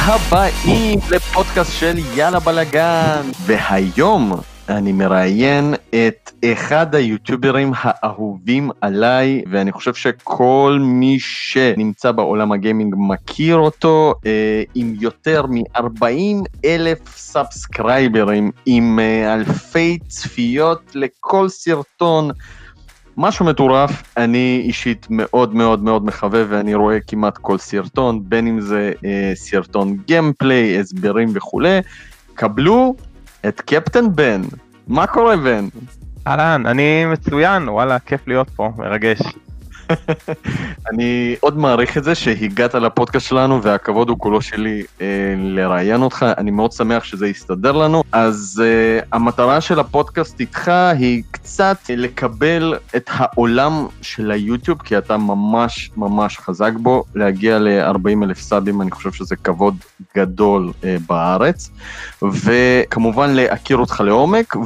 הבאים לפודקאסט של יאללה בלאגן, והיום אני מראיין את אחד היוטיוברים האהובים עליי, ואני חושב שכל מי שנמצא בעולם הגיימינג מכיר אותו, אה, עם יותר מ-40 אלף סאבסקרייברים, עם אה, אלפי צפיות לכל סרטון. משהו מטורף, אני אישית מאוד מאוד מאוד מחווה ואני רואה כמעט כל סרטון, בין אם זה אה, סרטון gameplay, הסברים וכולי. קבלו את קפטן בן. מה קורה בן? אהלן, אני מצוין, וואלה, כיף להיות פה, מרגש. אני עוד מעריך את זה שהגעת לפודקאסט שלנו והכבוד הוא כולו שלי אה, לראיין אותך, אני מאוד שמח שזה יסתדר לנו. אז אה, המטרה של הפודקאסט איתך היא קצת לקבל את העולם של היוטיוב, כי אתה ממש ממש חזק בו, להגיע ל-40 אלף סאבים, אני חושב שזה כבוד גדול אה, בארץ, וכמובן להכיר אותך לעומק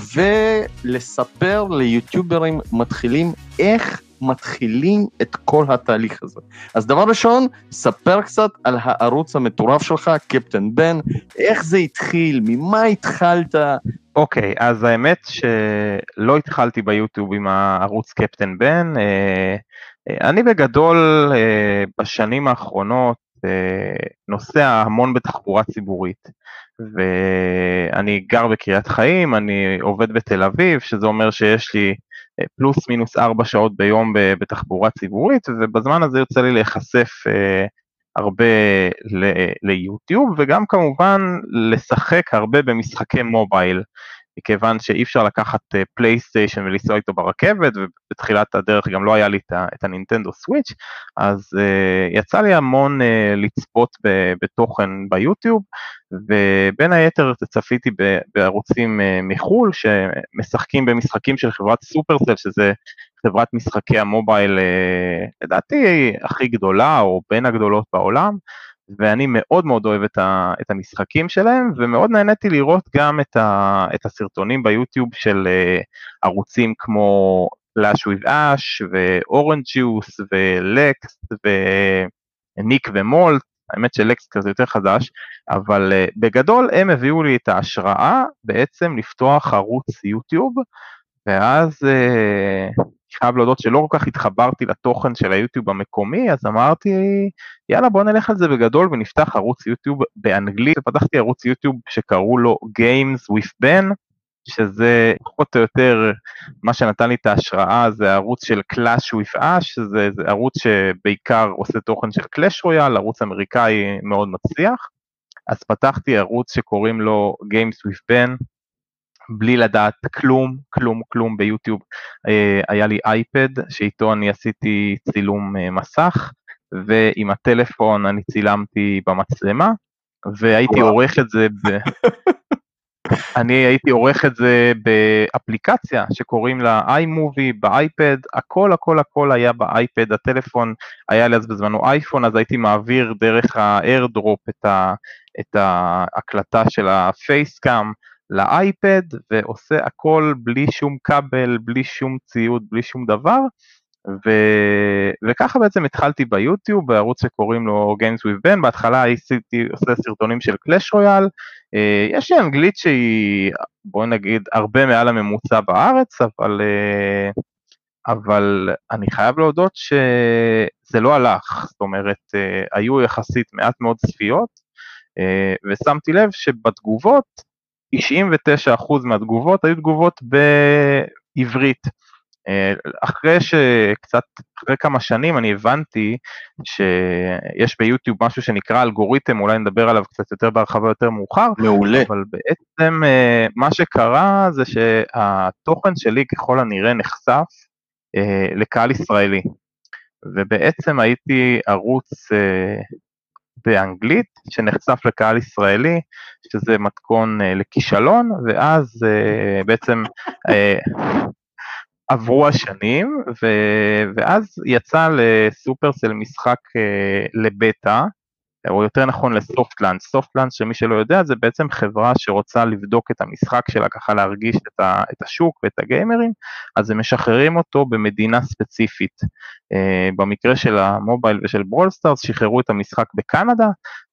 ולספר ליוטיוברים מתחילים איך מתחילים את כל התהליך הזה. אז דבר ראשון, ספר קצת על הערוץ המטורף שלך, קפטן בן, איך זה התחיל, ממה התחלת? אוקיי, okay, אז האמת שלא התחלתי ביוטיוב עם הערוץ קפטן בן, אה, אה, אני בגדול אה, בשנים האחרונות נוסע המון בתחבורה ציבורית. ואני גר בקריית חיים, אני עובד בתל אביב, שזה אומר שיש לי פלוס מינוס ארבע שעות ביום בתחבורה ציבורית, ובזמן הזה יוצא לי להיחשף אה, הרבה ליוטיוב, וגם כמובן לשחק הרבה במשחקי מובייל. מכיוון שאי אפשר לקחת פלייסטיישן ולנסוע איתו ברכבת, ובתחילת הדרך גם לא היה לי את הנינטנדו סוויץ', אז uh, יצא לי המון uh, לצפות בתוכן ביוטיוב, ובין היתר צפיתי בערוצים uh, מחו"ל שמשחקים במשחקים של חברת סופרסל, שזה חברת משחקי המובייל, uh, לדעתי הכי גדולה או בין הגדולות בעולם, ואני מאוד מאוד אוהב את, ה, את המשחקים שלהם, ומאוד נהניתי לראות גם את, ה, את הסרטונים ביוטיוב של uh, ערוצים כמו Flash with Ash, Juice, ולקס, וניק ומולט, האמת שלקס כזה יותר חדש, אבל uh, בגדול הם הביאו לי את ההשראה בעצם לפתוח ערוץ יוטיוב, ואז uh, חייב להודות שלא כל כך התחברתי לתוכן של היוטיוב המקומי, אז אמרתי, יאללה בוא נלך על זה בגדול ונפתח ערוץ יוטיוב באנגלית, פתחתי ערוץ יוטיוב שקראו לו Games with Ben, שזה פחות או יותר מה שנתן לי את ההשראה זה ערוץ של with Ash, שזה זה ערוץ שבעיקר עושה תוכן של Clash Royale, ערוץ אמריקאי מאוד מצליח, אז פתחתי ערוץ שקוראים לו Games with Ben, בלי לדעת כלום, כלום, כלום ביוטיוב. אה, היה לי אייפד שאיתו אני עשיתי צילום אה, מסך, ועם הטלפון אני צילמתי במצלמה, והייתי עורך את זה ב... אני הייתי עורך את זה באפליקציה שקוראים לה iMovie באייפד, הכל הכל הכל היה באייפד, הטלפון היה לי אז בזמנו אייפון, אז הייתי מעביר דרך האיירדרופ את, את ההקלטה של הפייסקאם לאייפד ועושה הכל בלי שום כבל, בלי שום ציוד, בלי שום דבר. ו... וככה בעצם התחלתי ביוטיוב בערוץ שקוראים לו Games with Ben, בהתחלה הייתי עושה סרטונים של קלאש רויאל, אה, יש לי אנגלית שהיא בוא נגיד הרבה מעל הממוצע בארץ, אבל, אה, אבל אני חייב להודות שזה לא הלך, זאת אומרת אה, היו יחסית מעט מאוד צפיות, ושמתי לב שבתגובות 99% מהתגובות היו תגובות בעברית. אה, אחרי שקצת, אחרי כמה שנים אני הבנתי שיש ביוטיוב משהו שנקרא אלגוריתם, אולי נדבר עליו קצת יותר בהרחבה יותר מאוחר. מעולה. אבל בעצם אה, מה שקרה זה שהתוכן שלי ככל הנראה נחשף אה, לקהל ישראלי. ובעצם הייתי ערוץ באנגלית שנחשף לקהל ישראלי, שזה מתכון לכישלון, ואז בעצם עברו השנים, ו... ואז יצא ל Supercell משחק אה, לבטא, או יותר נכון ל soft launch, soft launch שמי שלא יודע זה בעצם חברה שרוצה לבדוק את המשחק שלה ככה להרגיש את, ה, את השוק ואת הגיימרים, אז הם משחררים אותו במדינה ספציפית. אה, במקרה של ה mobile ושל Brawl Stars שחררו את המשחק בקנדה,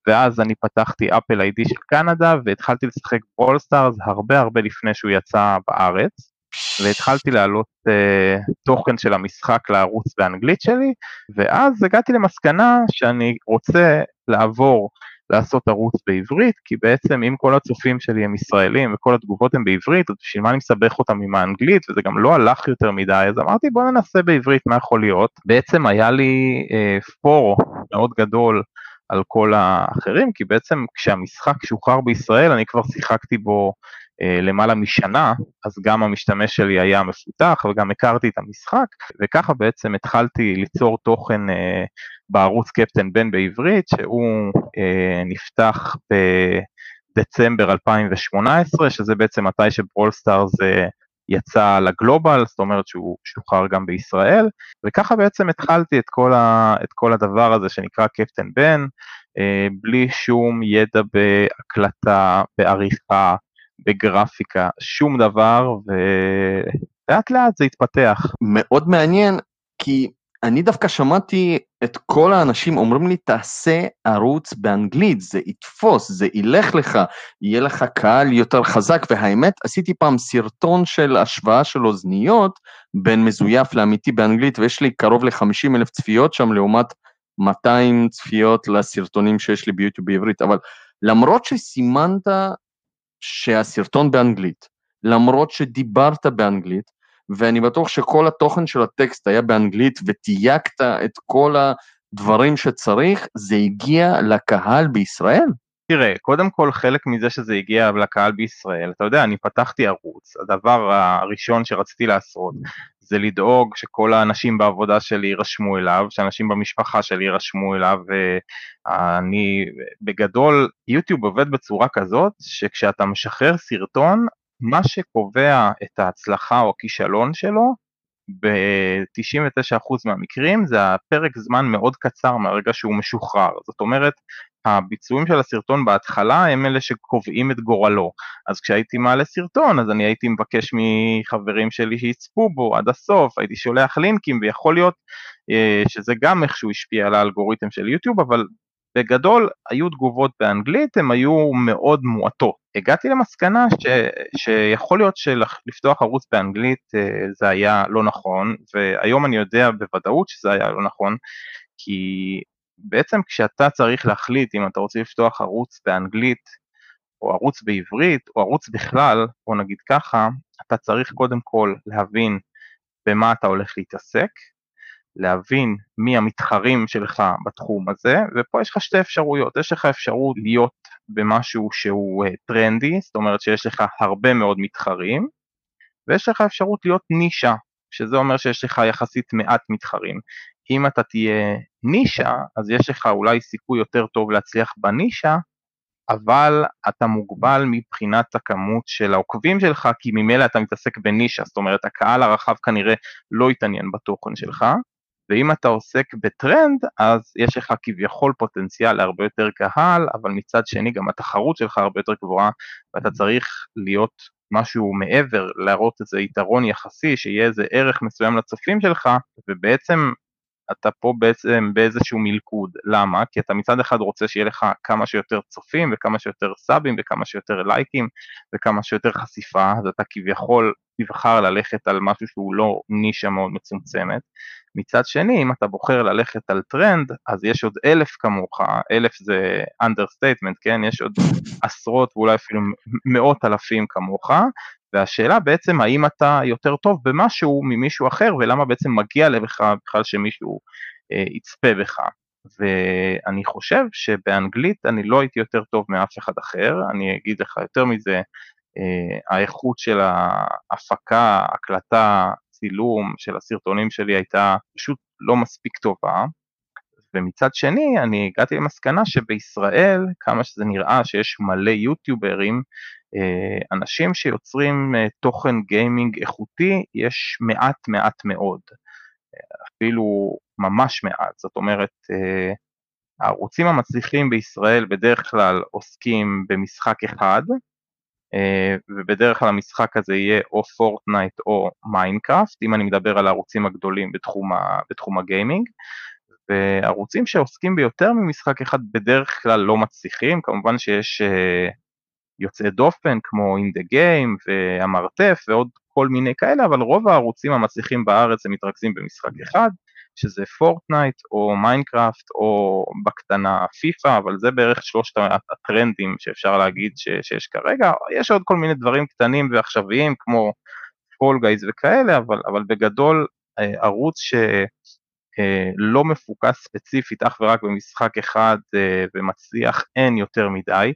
ואז אני פתחתי Apple ID של קנדה והתחלתי לשחק Brawl Stars הרבה הרבה לפני שהוא יצא בארץ. והתחלתי להעלות uh, תוכן של המשחק לערוץ באנגלית שלי, ואז הגעתי למסקנה שאני רוצה לעבור לעשות ערוץ בעברית, כי בעצם אם כל הצופים שלי הם ישראלים וכל התגובות הן בעברית, אז בשביל מה אני מסבך אותם עם האנגלית, וזה גם לא הלך יותר מדי, אז אמרתי בוא ננסה בעברית מה יכול להיות. בעצם היה לי אה, פור מאוד גדול על כל האחרים, כי בעצם כשהמשחק שוחרר בישראל אני כבר שיחקתי בו למעלה משנה, אז גם המשתמש שלי היה מפותח וגם הכרתי את המשחק, וככה בעצם התחלתי ליצור תוכן אה, בערוץ קפטן בן בעברית, שהוא אה, נפתח בדצמבר 2018, שזה בעצם מתי שברול סטארס יצא ל global, זאת אומרת שהוא שוחרר גם בישראל, וככה בעצם התחלתי את כל, ה, את כל הדבר הזה שנקרא קפטן בן, בלי שום ידע בהקלטה, בעריכה, בגרפיקה, שום דבר, ולאט לאט זה התפתח. מאוד מעניין, כי אני דווקא שמעתי את כל האנשים אומרים לי, תעשה ערוץ באנגלית, זה יתפוס, זה ילך לך, יהיה לך קהל יותר חזק, והאמת, עשיתי פעם סרטון של השוואה של אוזניות בין מזויף לאמיתי באנגלית, ויש לי קרוב ל-50 אלף צפיות שם, לעומת 200 צפיות לסרטונים שיש לי ביוטיוב בעברית, אבל למרות שסימנת שהסרטון באנגלית, למרות שדיברת באנגלית, ואני בטוח שכל התוכן של הטקסט היה באנגלית ותייקת את כל הדברים שצריך, זה הגיע לקהל בישראל? תראה, קודם כל חלק מזה שזה הגיע לקהל בישראל, אתה יודע, אני פתחתי ערוץ, הדבר הראשון שרציתי לעשות זה לדאוג שכל האנשים בעבודה שלי יירשמו אליו, שאנשים במשפחה שלי יירשמו אליו, ואני, בגדול, יוטיוב עובד בצורה כזאת, שכשאתה משחרר סרטון, מה שקובע את ההצלחה או הכישלון שלו, ב-99% מהמקרים זה הפרק זמן מאוד קצר מהרגע שהוא משוחרר. זאת אומרת, הביצועים של הסרטון בהתחלה הם אלה שקובעים את גורלו. אז כשהייתי מעלה סרטון, אז אני הייתי מבקש מחברים שלי שיצפו בו עד הסוף, הייתי שולח לינקים, ויכול להיות אה, שזה גם איכשהו השפיע על האלגוריתם של יוטיוב, אבל בגדול היו תגובות באנגלית, הן היו מאוד מועטות. הגעתי למסקנה ש, שיכול להיות שלפתוח ערוץ באנגלית אה, זה היה לא נכון, והיום אני יודע בוודאות שזה היה לא נכון, כי בעצם כשאתה צריך להחליט אם אתה רוצה לפתוח ערוץ באנגלית, או ערוץ בעברית, או ערוץ בכלל, או נגיד ככה, אתה צריך קודם כל להבין במה אתה הולך להתעסק, להבין מי המתחרים שלך בתחום הזה, ופה יש לך שתי אפשרויות, יש לך אפשרות להיות במשהו שהוא uh, טרנדי, זאת אומרת שיש לך הרבה מאוד מתחרים, ויש לך אפשרות להיות נישה, שזה אומר שיש לך יחסית מעט מתחרים. אם אתה תהיה נישה, אז יש לך אולי סיכוי יותר טוב להצליח בנישה, אבל אתה מוגבל מבחינת הכמות של העוקבים שלך, כי ממילא אתה מתעסק בנישה, זאת אומרת הקהל הרחב כנראה לא יתעניין בתוכן שלך, ואם אתה עוסק בטרנד, אז יש לך כביכול פוטנציאל להרבה יותר קהל, אבל מצד שני גם התחרות שלך הרבה יותר גבוהה, ואתה צריך להיות משהו מעבר, להראות איזה יתרון יחסי, שיהיה איזה ערך מסוים לצופים שלך, ובעצם אתה פה בעצם באיזשהו מלכוד. למה? כי אתה מצד אחד רוצה שיהיה לך כמה שיותר צופים וכמה שיותר סאבים וכמה שיותר לייקים וכמה שיותר חשיפה, אז אתה כביכול תבחר ללכת על משהו שהוא לא נישה מאוד מצומצמת. מצד שני, אם אתה בוחר ללכת על טרנד, אז יש עוד אלף כמוך, אלף זה understatement, כן? יש עוד עשרות ואולי אפילו מאות אלפים כמוך, והשאלה בעצם האם אתה יותר טוב במשהו ממישהו אחר ולמה בעצם מגיע לך בכלל שמישהו אה, יצפה בך. ואני חושב שבאנגלית אני לא הייתי יותר טוב מאף אחד אחר, אני אגיד לך יותר מזה, אה, האיכות של ההפקה, הקלטה, צילום של הסרטונים שלי הייתה פשוט לא מספיק טובה, ומצד שני אני הגעתי למסקנה שבישראל, כמה שזה נראה שיש מלא יוטיוברים, אנשים שיוצרים אה, תוכן גיימינג איכותי יש מעט מעט מאוד, אפילו ממש מעט, זאת אומרת הערוצים המצליחים בישראל בדרך כלל עוסקים במשחק אחד, אה, ובדרך כלל המשחק הזה יהיה או פורטנייט או מיינקראפט, אם אני מדבר על הערוצים הגדולים בתחום, ה, בתחום הגיימינג, וערוצים שעוסקים ביותר ממשחק אחד בדרך כלל לא מצליחים, כמובן שיש אה, יוצאי דופן כמו In The Game והמרתף ועוד כל מיני כאלה, אבל רוב הערוצים המצליחים בארץ הם מתרכזים במשחק אחד, שזה פורטנייט או מיינקראפט או בקטנה פיפא, אבל זה בערך שלושת הטרנדים שאפשר להגיד ש, שיש כרגע, יש עוד כל מיני דברים קטנים ועכשוויים כמו פול גייז וכאלה, אבל, אבל בגדול אה, ערוץ ש... אה, לא מפוקס ספציפית אך ורק במשחק אחד אה, ומצליח אין יותר מדי.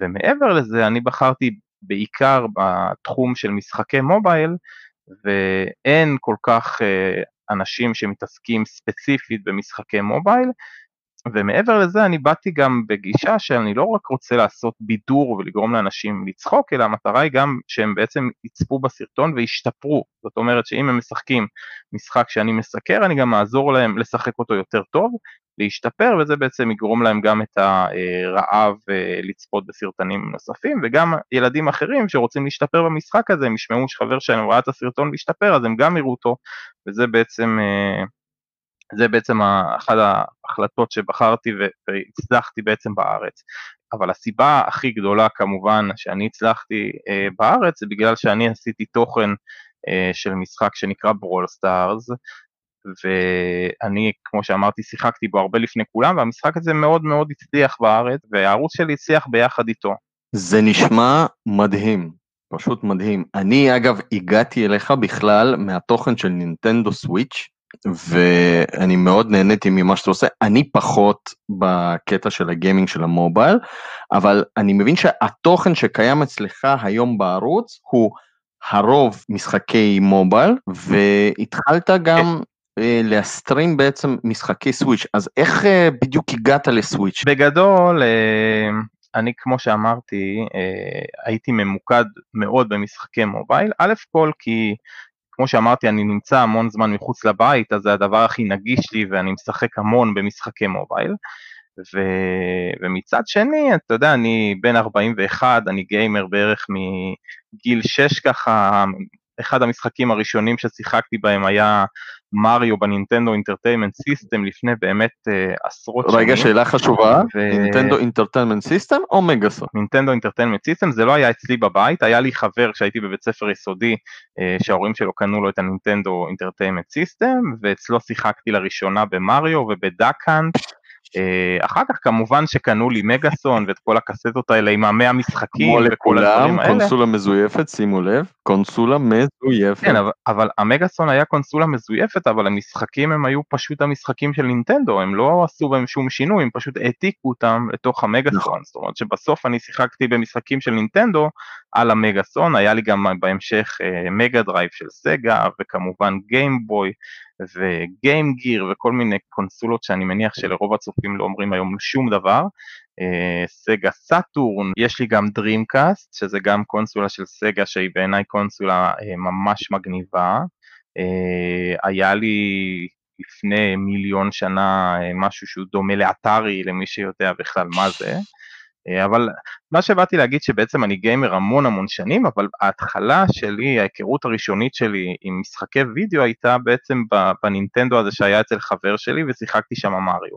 ומעבר לזה אני בחרתי בעיקר בתחום של משחקי מובייל ואין כל כך אנשים שמתעסקים ספציפית במשחקי מובייל, ומעבר לזה אני באתי גם בגישה שאני לא רק רוצה לעשות בידור ולגרום לאנשים לצחוק, אלא המטרה היא גם שהם בעצם יצפו בסרטון וישתפרו. זאת אומרת שאם הם משחקים משחק שאני מסקר, אני גם אעזור להם לשחק אותו יותר טוב, להשתפר, וזה בעצם יגרום להם גם את הרעב אה, לצפות בסרטונים נוספים, וגם ילדים אחרים שרוצים להשתפר במשחק הזה, הם ישמעו שחבר שלהם ראה את הסרטון והשתפר, אז הם גם יראו אותו, וזה בעצם... זה בעצם אחת ההחלטות שבחרתי והצלחתי בעצם בארץ. אבל הסיבה הכי גדולה כמובן שאני הצלחתי אה, בארץ זה בגלל שאני עשיתי תוכן אה, של משחק שנקרא ברול סטארס, ואני, כמו שאמרתי, שיחקתי בו הרבה לפני כולם, והמשחק הזה מאוד מאוד הצליח בארץ, והערוץ שלי הצליח ביחד איתו. זה נשמע מדהים, פשוט מדהים. אני אגב הגעתי אליך בכלל מהתוכן של נינטנדו סוויץ', ואני מאוד נהניתי ממה שאתה עושה, אני פחות בקטע של הגיימינג של המובייל, אבל אני מבין שהתוכן שקיים אצלך היום בערוץ הוא הרוב משחקי מובייל, והתחלת גם אה, להסטרים בעצם משחקי סוויץ', אז איך אה, בדיוק הגעת לסוויץ'? בגדול, אה, אני כמו שאמרתי, הייתי ממוקד מאוד במשחקי מובייל, א' כל כי כמו שאמרתי, אני נמצא המון זמן מחוץ לבית, אז זה הדבר הכי נגיש לי ואני משחק המון במשחקי מובייל. ו... ומצד שני, אתה יודע, אני בן 41, אני גיימר בערך מגיל 6 ככה, אחד המשחקים הראשונים ששיחקתי בהם היה מריו ב Nintendo Entertainment System לפני באמת אה, עשרות רגע, שנים. רגע, שאלה חשובה. Nintendo Entertainment System או מגאסון? Nintendo Entertainment System זה לא היה אצלי בבית, היה לי חבר כשהייתי בבית ספר יסודי אה, שההורים שלו קנו לו את ה Nintendo Entertainment System ואצלו שיחקתי לראשונה במריו וב Duck Hunt אחר כך כמובן שקנו לי מגאסון ואת כל הקסטות האלה עם המאה משחקים וכל הדברים האלה. קונסולה מזויפת, שימו לב, קונסולה מזויפת. כן, אבל, אבל המגאסון היה קונסולה מזויפת, אבל המשחקים הם היו פשוט המשחקים של נינטנדו, הם לא עשו בהם שום שינוי, הם פשוט העתיקו אותם לתוך המגאסון. נכון. זאת אומרת שבסוף אני שיחקתי במשחקים של נינטנדו על המגאסון, היה לי גם בהמשך אה, Mega Drive של סגה וכמובן גיימבוי. ו Game Gear וכל מיני קונסולות שאני מניח שלרוב הצופים לא אומרים היום שום דבר. אה, סגה סאטורן, יש לי גם דרימקאסט, שזה גם קונסולה של סגה שהיא בעיניי קונסולה אה, ממש מגניבה. היה לי לפני מיליון שנה משהו שהוא דומה לאטארי למי שיודע בכלל מה זה. אה, אבל מה שבאתי להגיד שבעצם אני גיימר המון המון שנים, אבל ההתחלה שלי, ההיכרות הראשונית שלי עם משחקי וידאו הייתה בעצם בנינטנדו הזה שהיה אצל חבר שלי ושיחקתי שם מריו.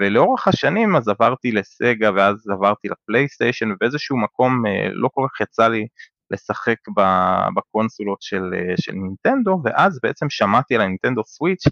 ולאורך השנים אז עברתי לסגה ואז עברתי לפלייסטיישן ובאיזשהו מקום אה, לא כל כך יצא לי לשחק בקונסולות של, אה, של נינטנדו ואז בעצם שמעתי על הנינטנדו סוויץ'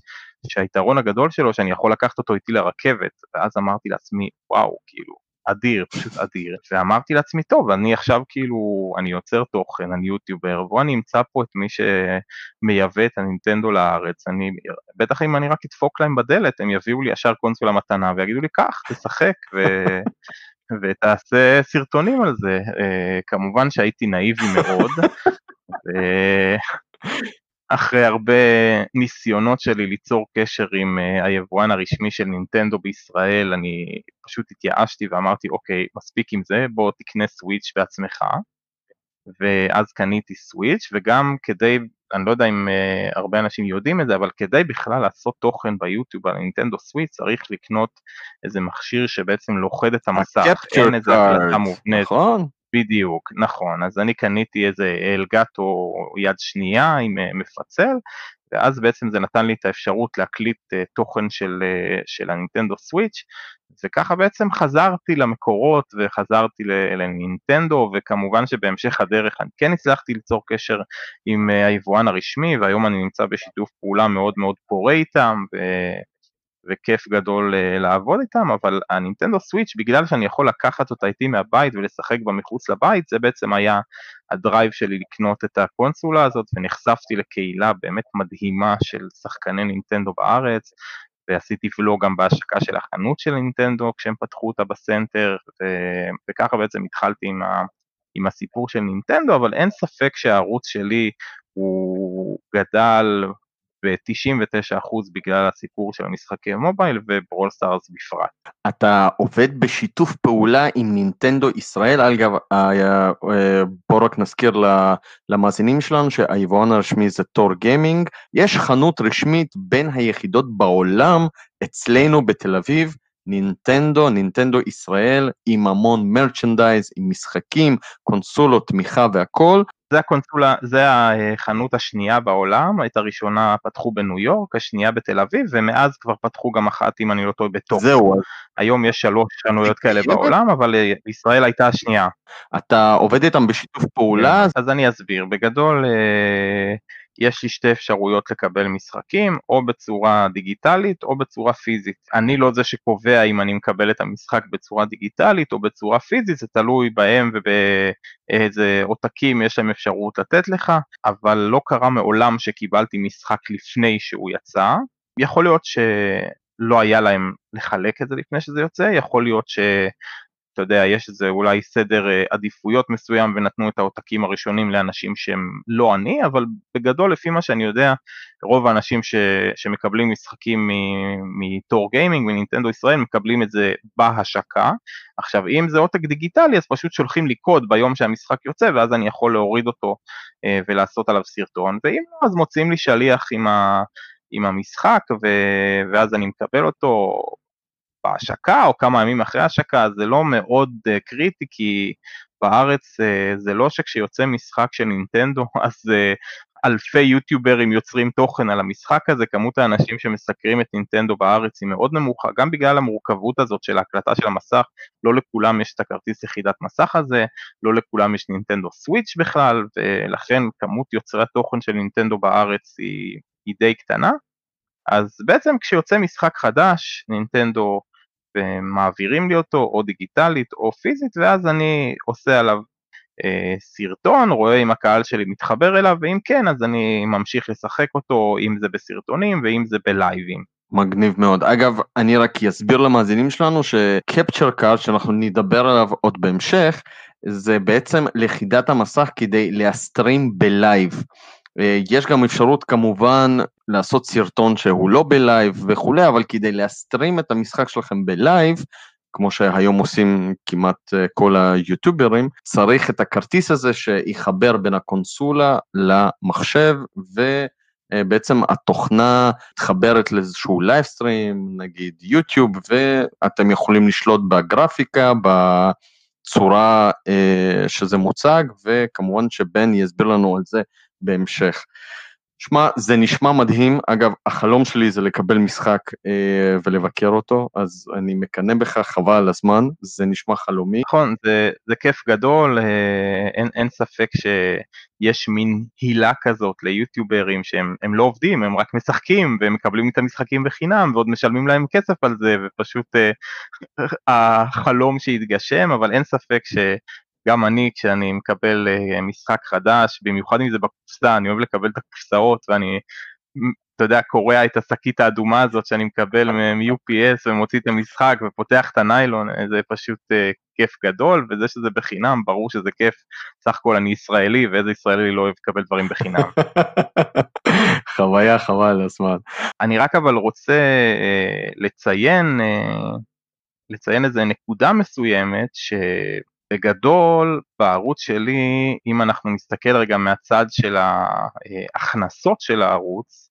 שהיתרון הגדול שלו שאני יכול לקחת אותו איתי לרכבת ואז אמרתי לעצמי וואו כאילו אדיר, פשוט אדיר, ואמרתי לעצמי, טוב, אני עכשיו כאילו, אני יוצר תוכן, אני יוטיובר, בוא אני אמצא פה את מי שמייבא את הנינטנדו לארץ, אני, בטח אם אני רק אדפוק להם בדלת, הם יביאו לי ישר קונסולה מתנה ויגידו לי, קח, תשחק, ו... ותעשה סרטונים על זה. Uh, כמובן שהייתי נאיבי מאוד, ו... אחרי הרבה ניסיונות שלי ליצור קשר עם uh, היבואן הרשמי של נינטנדו בישראל, אני פשוט התייאשתי ואמרתי, אוקיי, מספיק עם זה, בוא תקנה סוויץ' בעצמך. ואז קניתי סוויץ', וגם כדי אני לא יודע אם uh, הרבה אנשים יודעים את זה, אבל כדי בכלל לעשות תוכן ביוטיוב על נינטנדו סוויץ צריך לקנות איזה מכשיר שבעצם לוכד את המסך, אין איזה הקלטה מובנית. נכון. בדיוק, נכון, אז אני קניתי איזה אלגטו יד שנייה עם uh, מפצל, ואז בעצם זה נתן לי את האפשרות להקליט uh, תוכן של, uh, של הנינטנדו סוויץ', וככה בעצם חזרתי למקורות וחזרתי לנינטנדו, וכמובן שבהמשך הדרך אני כן הצלחתי ליצור קשר עם היבואן הרשמי, והיום אני נמצא בשיתוף פעולה מאוד מאוד פורה איתם, ו... וכיף גדול אה, לעבוד איתם, אבל הנינטנדו סוויץ', בגלל שאני יכול לקחת אותה איתי מהבית ולשחק בה מחוץ לבית, זה בעצם היה ה drive שלי לקנות את הקונסולה הזאת, ונחשפתי לקהילה באמת מדהימה של שחקני נינטנדו בארץ, ועשיתי ולוג גם בהשקה של החנות של נינטנדו כשהם פתחו אותה בסנטר, ו... וככה בעצם התחלתי עם, ה... עם הסיפור של נינטנדו, אבל אין ספק שהערוץ שלי הוא גדל ב-99% בגלל הסיפור של המשחקי מובייל וברול סטארס בפרט. אתה עובד בשיתוף פעולה עם נינטנדו ישראל, אגב, אה, אה, בוא רק נזכיר למאזינים שלנו שהיבואן הרשמי זה תור גיימינג, יש חנות רשמית בין היחידות בעולם אצלנו בתל אביב, נינטנדו, נינטנדו ישראל, עם המון מרצ'נדייז, עם משחקים, קונסולות, תמיכה והכל, זה הקונסולה, זה החנות השנייה בעולם, את הראשונה פתחו בניו יורק, השנייה בתל אביב, ומאז כבר פתחו גם אחת, אם אני לא טועה, בטופ. זהו. היום יש שלוש חנויות כאלה בעולם, אבל אה, ישראל הייתה השנייה. אתה עובד איתם בשיתוף פעולה? אז אני אסביר. בגדול, אה, יש לי שתי אפשרויות לקבל משחקים, או בצורה דיגיטלית או בצורה פיזית. אני לא זה שקובע אם אני מקבל את המשחק בצורה דיגיטלית או בצורה פיזית, זה תלוי בהם ובאיזה עותקים יש להם אפשרות לתת לך, אבל לא קרה מעולם שקיבלתי משחק לפני שהוא יצא. יכול להיות שלא היה להם לחלק את זה לפני שזה יוצא, יכול להיות ש... אתה יודע, יש איזה אולי סדר אה, עדיפויות מסוים ונתנו את העותקים הראשונים לאנשים שהם לא אני, אבל בגדול לפי מה שאני יודע, רוב האנשים ש, שמקבלים משחקים מתור גיימינג ונינטנדו ישראל מקבלים את זה בהשקה. עכשיו אם זה עותק דיגיטלי אז פשוט שולחים לי קוד ביום שהמשחק יוצא ואז אני יכול להוריד אותו אה, ולעשות עליו סרטון, ואם לא אז מוצאים לי שליח עם ה... עם המשחק ו... ואז אני מקבל אותו בהשקה או כמה ימים אחרי ההשקה, זה לא מאוד uh, קריטי כי בארץ uh, זה לא שכשיוצא משחק של נינטנדו אז uh, אלפי יוטיוברים יוצרים תוכן על המשחק הזה, כמות האנשים שמסקרים את נינטנדו בארץ היא מאוד נמוכה, גם בגלל המורכבות הזאת של ההקלטה של המסך, לא לכולם יש את הכרטיס יחידת מסך הזה, לא לכולם יש נינטנדו סוויץ' בכלל, ולכן כמות יוצרי התוכן של נינטנדו בארץ היא, היא די קטנה. אז בעצם כשיוצא משחק חדש, נינטנדו ומעבירים לי אותו או דיגיטלית או פיזית ואז אני עושה עליו אה, סרטון, רואה אם הקהל שלי מתחבר אליו ואם כן אז אני ממשיך לשחק אותו אם זה בסרטונים ואם זה בלייבים. מגניב מאוד. אגב, אני רק אסביר למאזינים שלנו ש capture card שאנחנו נדבר עליו עוד בהמשך, זה בעצם לכידת המסך כדי להסטרים בלייב. אה, יש גם אפשרות כמובן לעשות סרטון שהוא לא בלייב וכולי, אבל כדי להסטרים את המשחק שלכם בלייב, כמו שהיום עושים כמעט אה, כל היוטיוברים, צריך את הכרטיס הזה שיחבר בין הקונסולה למחשב ובעצם התוכנה מתחברת לאיזשהו livestream, נגיד יוטיוב, ואתם יכולים לשלוט בגרפיקה, בצורה אה, שזה מוצג, וכמובן שבן יסביר לנו על זה בהמשך. שמע, זה נשמע מדהים, אגב, החלום שלי זה לקבל משחק אה, ולבקר אותו, אז אני מקנא בך, חבל על הזמן, זה נשמע חלומי. נכון, זה, זה כיף גדול, אה, אין, אין ספק שיש מין הילה כזאת ליוטיוברים שהם לא עובדים, הם רק משחקים, והם מקבלים את המשחקים בחינם, ועוד משלמים להם כסף על זה, ופשוט אה, החלום שהתגשם, אבל אין ספק ש... גם אני כשאני מקבל uh, משחק חדש, במיוחד אם זה בקופסה, אני אוהב לקבל את הקופסאות ואני, אתה יודע, קורע את השקית האדומה הזאת שאני מקבל מ-UPS ומוציא את המשחק ופותח את הניילון, אה, זה פשוט uh, כיף גדול, וזה שזה בחינם, ברור שזה כיף, סך הכל אני ישראלי, ואיזה ישראלי לא אוהב לקבל דברים בחינם. חוויה חבל הזמן. אני רק אבל רוצה לציין, לציין איזה נקודה מסוימת, ש... בגדול, בערוץ שלי, אם אנחנו נסתכל רגע מהצד של ההכנסות של הערוץ,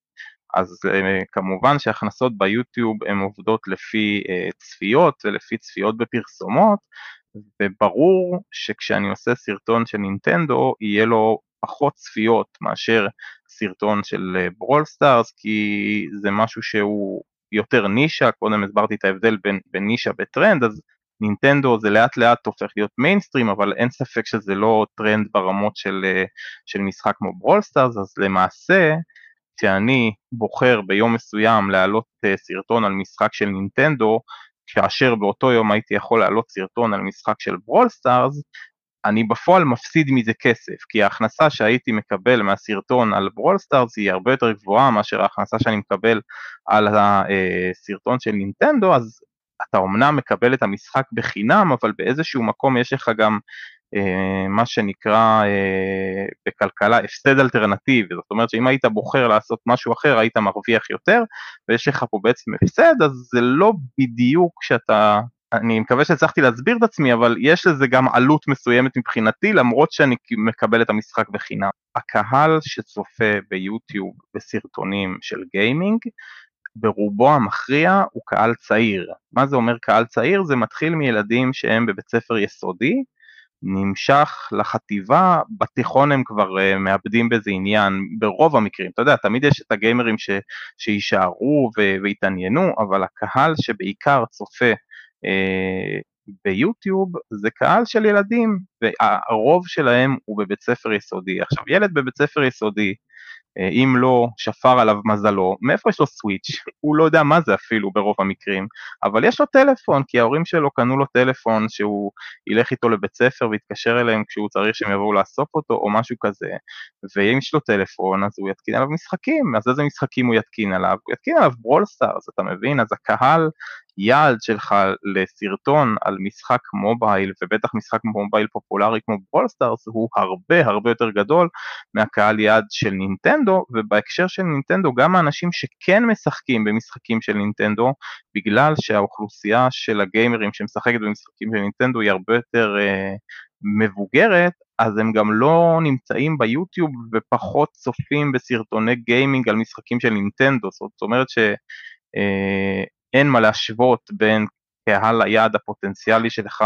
אז אה, כמובן שהכנסות ביוטיוב הן עובדות לפי אה, צפיות ולפי צפיות בפרסומות, וברור שכשאני עושה סרטון של נינטנדו יהיה לו פחות צפיות מאשר סרטון של ברול סטארס, כי זה משהו שהוא יותר נישה, קודם הסברתי את ההבדל בין, בין נישה וטרנד, אז נינטנדו זה לאט לאט הופך להיות מיינסטרים, אבל אין ספק שזה לא טרנד ברמות של, של משחק כמו ברול סטארס, אז למעשה כשאני בוחר ביום מסוים להעלות אה, סרטון על משחק של נינטנדו, כאשר באותו יום הייתי יכול להעלות סרטון על משחק של ברול סטארס, אני בפועל מפסיד מזה כסף, כי ההכנסה שהייתי מקבל מהסרטון על ברול סטארס היא הרבה יותר גבוהה מאשר ההכנסה שאני מקבל על הסרטון אה, של נינטנדו, אז אתה אומנם מקבל את המשחק בחינם, אבל באיזשהו מקום יש לך גם אה, מה שנקרא אה, בכלכלה הפסד אלטרנטיבי, זאת אומרת שאם היית בוחר לעשות משהו אחר היית מרוויח יותר ויש לך פה בעצם הפסד אז זה לא בדיוק שאתה, אני מקווה שהצלחתי להסביר את עצמי אבל יש לזה גם עלות מסוימת מבחינתי למרות שאני מקבל את המשחק בחינם. הקהל שצופה ביוטיוב בסרטונים של גיימינג ברובו המכריע הוא קהל צעיר. מה זה אומר קהל צעיר? זה מתחיל מילדים שהם בבית ספר יסודי נמשך לחטיבה, בתיכון הם כבר uh, מאבדים בזה עניין ברוב המקרים, אתה יודע, תמיד יש את הגיימרים ש, שיישארו ו, ויתעניינו, אבל הקהל שבעיקר צופה uh, ביוטיוב זה קהל של ילדים, והרוב שלהם הוא בבית ספר יסודי. עכשיו, ילד בבית ספר יסודי אם לא שפר עליו מזלו, מאיפה יש לו סוויץ'? הוא לא יודע מה זה אפילו ברוב המקרים, אבל יש לו טלפון, כי ההורים שלו קנו לו טלפון שהוא ילך איתו לבית ספר ויתקשר אליהם כשהוא צריך שהם יבואו לאסוף אותו או משהו כזה, ואם יש לו טלפון אז הוא יתקין עליו משחקים, אז איזה משחקים הוא יתקין עליו? הוא יתקין עליו Brawl Stars, אתה מבין? אז הקהל יעד שלך לסרטון על משחק mobile, ובטח משחק mobile פופולרי כמו Brawl Stars, הוא הרבה הרבה יותר גדול מהקהל יעד של נינטנדו, ובהקשר של נינטנדו גם האנשים שכן משחקים במשחקים של נינטנדו, בגלל שהאוכלוסייה של הגיימרים שמשחקת במשחקים של נינטנדו היא הרבה יותר אה, מבוגרת, אז הם גם לא נמצאים ביוטיוב ופחות צופים בסרטוני גיימינג על משחקים של נינטנדו, זאת אומרת ש... אה, אין מה להשוות בין קהל היעד הפוטנציאלי שלך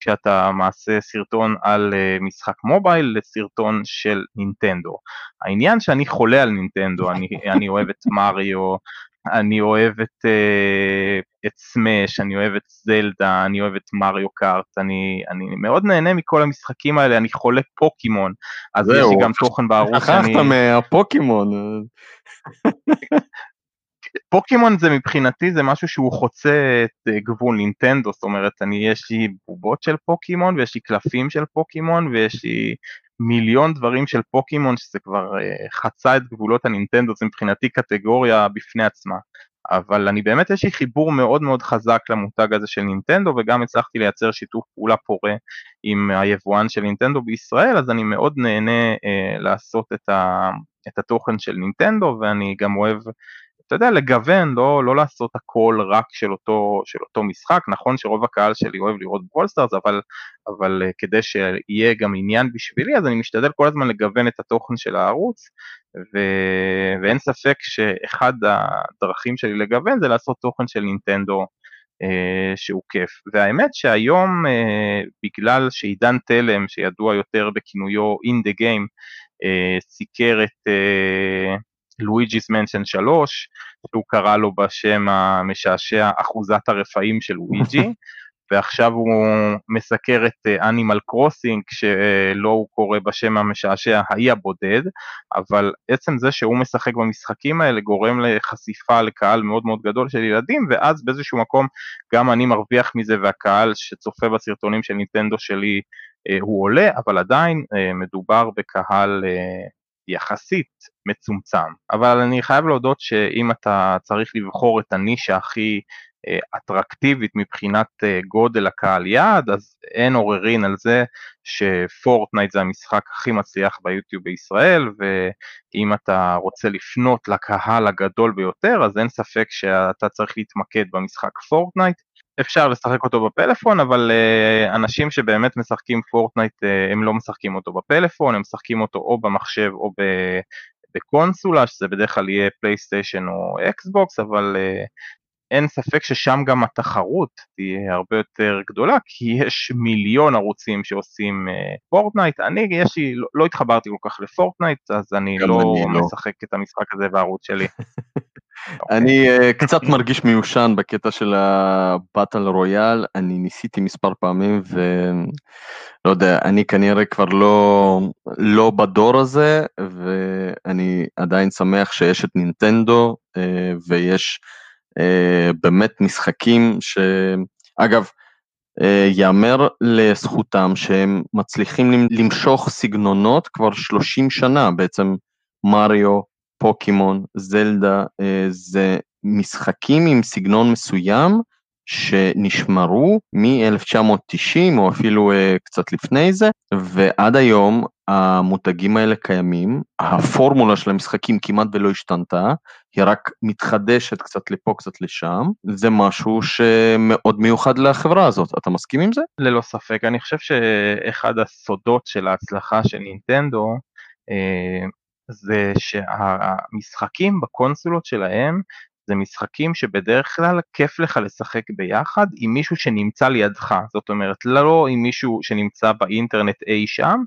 כשאתה מעשה סרטון על uh, משחק מובייל לסרטון של נינטנדו. העניין שאני חולה על נינטנדו, אני, אני אוהב את מריו, אני אוהב את, uh, את סמאש, אני אוהב את זלדה, אני אוהב את מריו קארט, אני, אני מאוד נהנה מכל המשחקים האלה, אני חולה פוקימון, אז יש לי גם תוכן בערוץ. שכחת מהפוקימון. פוקימון זה מבחינתי זה משהו שהוא חוצה את אה, גבול נינטנדו, זאת אומרת אני יש לי בובות של פוקימון ויש לי קלפים של פוקימון ויש לי מיליון דברים של פוקימון שזה כבר uh, חצה את גבולות הנינטנדו, זה מבחינתי קטגוריה בפני עצמה. אבל אני באמת יש לי חיבור מאוד מאוד חזק למותג הזה של נינטנדו וגם הצלחתי לייצר שיתוף פעולה פורה עם היבואן של נינטנדו בישראל אז אני מאוד נהנה uh, לעשות את, ה, את התוכן של נינטנדו ואני גם אוהב אתה יודע, לגוון, לא, לא לעשות הכל רק של אותו, של אותו משחק, נכון שרוב הקהל שלי אוהב לראות Brawl Stars, אבל, אבל uh, כדי שיהיה גם עניין בשבילי, אז אני משתדל כל הזמן לגוון את התוכן של הערוץ, ו... ואין ספק שאחד הדרכים שלי לגוון זה לעשות תוכן של נינטנדו uh, שהוא כיף. והאמת שהיום, uh, בגלל שעידן תלם, שידוע יותר בכינויו In the Game, uh, סיקר את... Luigi's Mansion 3, שהוא קרא לו בשם המשעשע אחוזת הרפאים של לואיג'י, ועכשיו הוא מסקר את אנימל קרוסינג, שלא הוא קורא בשם המשעשע האי הבודד, אבל עצם זה שהוא משחק במשחקים האלה גורם לחשיפה לקהל מאוד מאוד גדול של ילדים, ואז באיזשהו מקום גם אני מרוויח מזה והקהל שצופה בסרטונים של ניטנדו שלי אה, הוא עולה, אבל עדיין אה, מדובר בקהל אה, יחסית מצומצם, אבל אני חייב להודות שאם אתה צריך לבחור את הנישה הכי אה, אטרקטיבית מבחינת אה, גודל הקהל יעד, אז אין עוררין על זה שפורטנייט זה המשחק הכי מצליח ביוטיוב בישראל, ואם אתה רוצה לפנות לקהל הגדול ביותר, אז אין ספק שאתה צריך להתמקד במשחק פורטנייט. אפשר לשחק אותו בפלאפון, אבל uh, אנשים שבאמת משחקים פורטנייט, uh, הם לא משחקים אותו בפלאפון, הם משחקים אותו או במחשב או בקונסולה, שזה בדרך כלל יהיה פלייסטיישן או אקסבוקס, אבל uh, אין ספק ששם גם התחרות תהיה הרבה יותר גדולה, כי יש מיליון ערוצים שעושים פורטנייט. אני, יש לי, לא, לא התחברתי כל כך לפורטנייט, אז אני לא, אני לא משחק את המשחק הזה בערוץ שלי. אני uh, קצת מרגיש מיושן בקטע של הבטל רויאל, אני ניסיתי מספר פעמים ולא יודע, אני כנראה כבר לא, לא בדור הזה, ואני עדיין שמח שיש את נינטנדו uh, ויש uh, באמת משחקים שאגב, יאמר לזכותם שהם מצליחים למשוך סגנונות כבר 30 שנה, בעצם מריו, פוקימון, זלדה, אה, זה משחקים עם סגנון מסוים שנשמרו מ-1990 או אפילו אה, קצת לפני זה, ועד היום המותגים האלה קיימים, הפורמולה של המשחקים כמעט ולא השתנתה, היא רק מתחדשת קצת לפה קצת לשם, זה משהו שמאוד מיוחד לחברה הזאת, אתה מסכים עם זה? ללא ספק, אני חושב שאחד הסודות של ההצלחה של נינטנדו אה, זה שהמשחקים בקונסולות שלהם זה משחקים שבדרך כלל כיף לך לשחק ביחד עם מישהו שנמצא לידך, זאת אומרת לא עם מישהו שנמצא באינטרנט אי שם,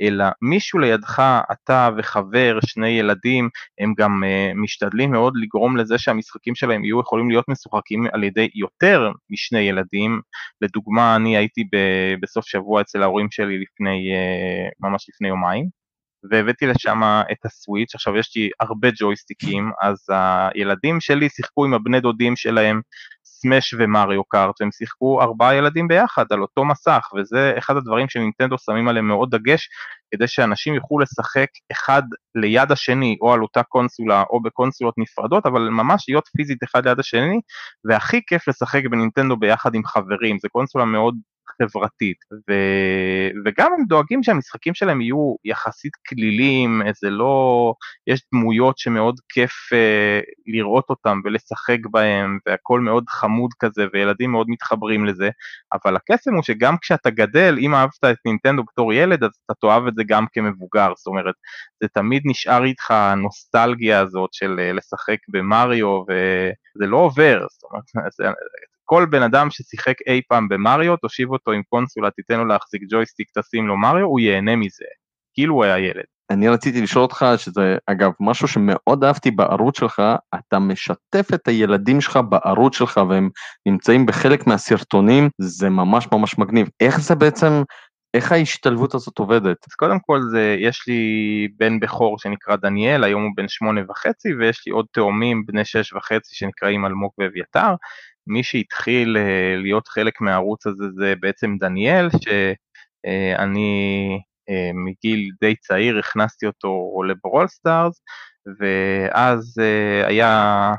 אלא מישהו לידך, אתה וחבר, שני ילדים, הם גם uh, משתדלים מאוד לגרום לזה שהמשחקים שלהם יהיו יכולים להיות משוחקים על ידי יותר משני ילדים, לדוגמה אני הייתי ב- בסוף שבוע אצל ההורים שלי לפני, uh, ממש לפני יומיים, והבאתי לשם את הסוויץ', עכשיו יש לי הרבה ג'ויסטיקים, אז הילדים שלי שיחקו עם הבני דודים שלהם סמש ומריו קארט, והם שיחקו ארבעה ילדים ביחד על אותו מסך, וזה אחד הדברים שנינטנדו שמים עליהם מאוד דגש, כדי שאנשים יוכלו לשחק אחד ליד השני, או על אותה קונסולה, או בקונסולות נפרדות, אבל ממש להיות פיזית אחד ליד השני, והכי כיף לשחק בנינטנדו ביחד עם חברים, זה קונסולה מאוד חברתית, ו... וגם הם דואגים שהמשחקים שלהם יהיו יחסית כלילים, איזה לא, יש דמויות שמאוד כיף uh, לראות אותם ולשחק בהם, והכל מאוד חמוד כזה, וילדים מאוד מתחברים לזה, אבל הקסם הוא שגם כשאתה גדל, אם אהבת את נינטנדו בתור ילד, אז אתה תאהב את זה גם כמבוגר, זאת אומרת, זה תמיד נשאר איתך הנוסטלגיה הזאת של uh, לשחק במריו, וזה לא עובר, זאת אומרת, זה, כל בן אדם ששיחק אי פעם במריו, תושיב אותו עם קונסולה, תיתן לו להחזיק ג'ויסטיק, תשים לו מריו, הוא ייהנה מזה, כאילו הוא היה ילד. אני רציתי לשאול אותך, שזה אגב משהו שמאוד אהבתי בערוץ שלך, אתה משתף את הילדים שלך בערוץ שלך והם נמצאים בחלק מהסרטונים, זה ממש ממש מגניב. איך זה בעצם, איך ההשתלבות הזאת עובדת? אז קודם כל זה, יש לי בן בכור שנקרא דניאל, היום הוא בן שמונה וחצי, ויש לי עוד תאומים בני שש וחצי שנקראים אלמוג ואביתר, מי שהתחיל אה, להיות חלק מהערוץ הזה זה בעצם דניאל, שאני אה, מגיל די צעיר הכנסתי אותו ל Brawl Stars, ואז אה, היה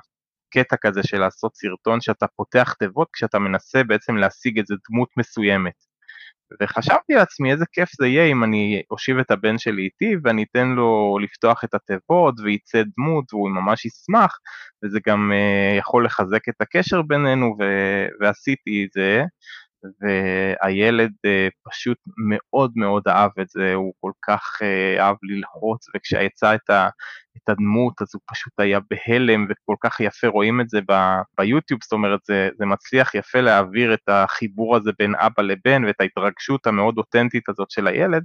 קטע כזה של לעשות סרטון שאתה פותח תיבות כשאתה מנסה בעצם להשיג איזה דמות מסוימת. וחשבתי לעצמי איזה כיף זה יהיה אם אני אושיב את הבן שלי איתי ואני אתן לו לפתוח את התיבות וייצא דמות והוא ממש ישמח וזה גם uh, יכול לחזק את הקשר בינינו ועשיתי את זה והילד uh, פשוט מאוד מאוד אהב את זה, הוא כל כך uh, אהב ללחוץ וכשיצא את, ה- את הדמות אז הוא פשוט היה בהלם וכל כך יפה רואים את זה ב- ביוטיוב, זאת אומרת זה, זה מצליח יפה להעביר את החיבור הזה בין אבא לבן ואת ההתרגשות המאוד אותנטית הזאת של הילד,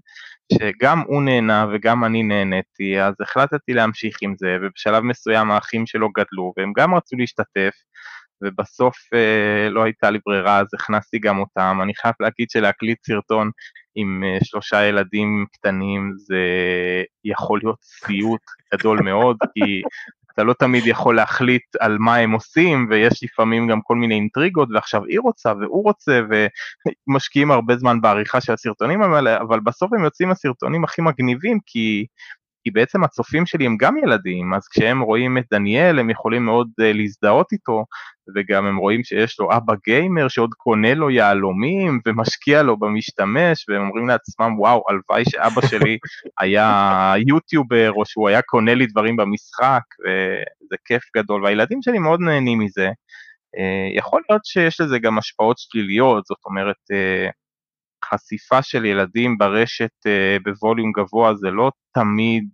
שגם הוא נהנה וגם אני נהניתי, אז החלטתי להמשיך עם זה ובשלב מסוים האחים שלו גדלו והם גם רצו להשתתף ובסוף אה, לא הייתה לי ברירה אז הכנסתי גם אותם. אני חייב להגיד שלהקליט סרטון עם אה, שלושה ילדים קטנים זה יכול להיות סיוט גדול מאוד, כי אתה לא תמיד יכול להחליט על מה הם עושים, ויש לפעמים גם כל מיני אינטריגות, ועכשיו היא רוצה והוא רוצה, ומשקיעים הרבה זמן בעריכה של הסרטונים האלה, אבל בסוף הם יוצאים הסרטונים הכי מגניבים, כי כי בעצם הצופים שלי הם גם ילדים, אז כשהם רואים את דניאל הם יכולים מאוד uh, להזדהות איתו, וגם הם רואים שיש לו אבא גיימר שעוד קונה לו יהלומים ומשקיע לו במשתמש, והם אומרים לעצמם וואו, הלוואי שאבא שלי היה יוטיובר, או שהוא היה קונה לי דברים במשחק, וזה כיף גדול, והילדים שלי מאוד נהנים מזה. יכול להיות שיש לזה גם השפעות שליליות, זאת אומרת, חשיפה של ילדים ברשת בווליום גבוה זה לא תמיד,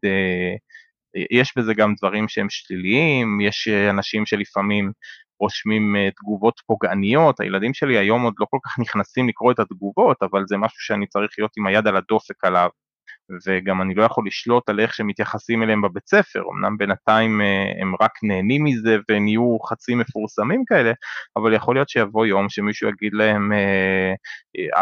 יש בזה גם דברים שהם שליליים, יש אנשים שלפעמים רושמים תגובות פוגעניות, הילדים שלי היום עוד לא כל כך נכנסים לקרוא את התגובות, אבל זה משהו שאני צריך להיות עם היד על הדופק עליו. וגם אני לא יכול לשלוט על איך שמתייחסים אליהם בבית ספר, אמנם בינתיים אה, הם רק נהנים מזה והם יהיו חצי מפורסמים כאלה, אבל יכול להיות שיבוא יום שמישהו יגיד להם, אה,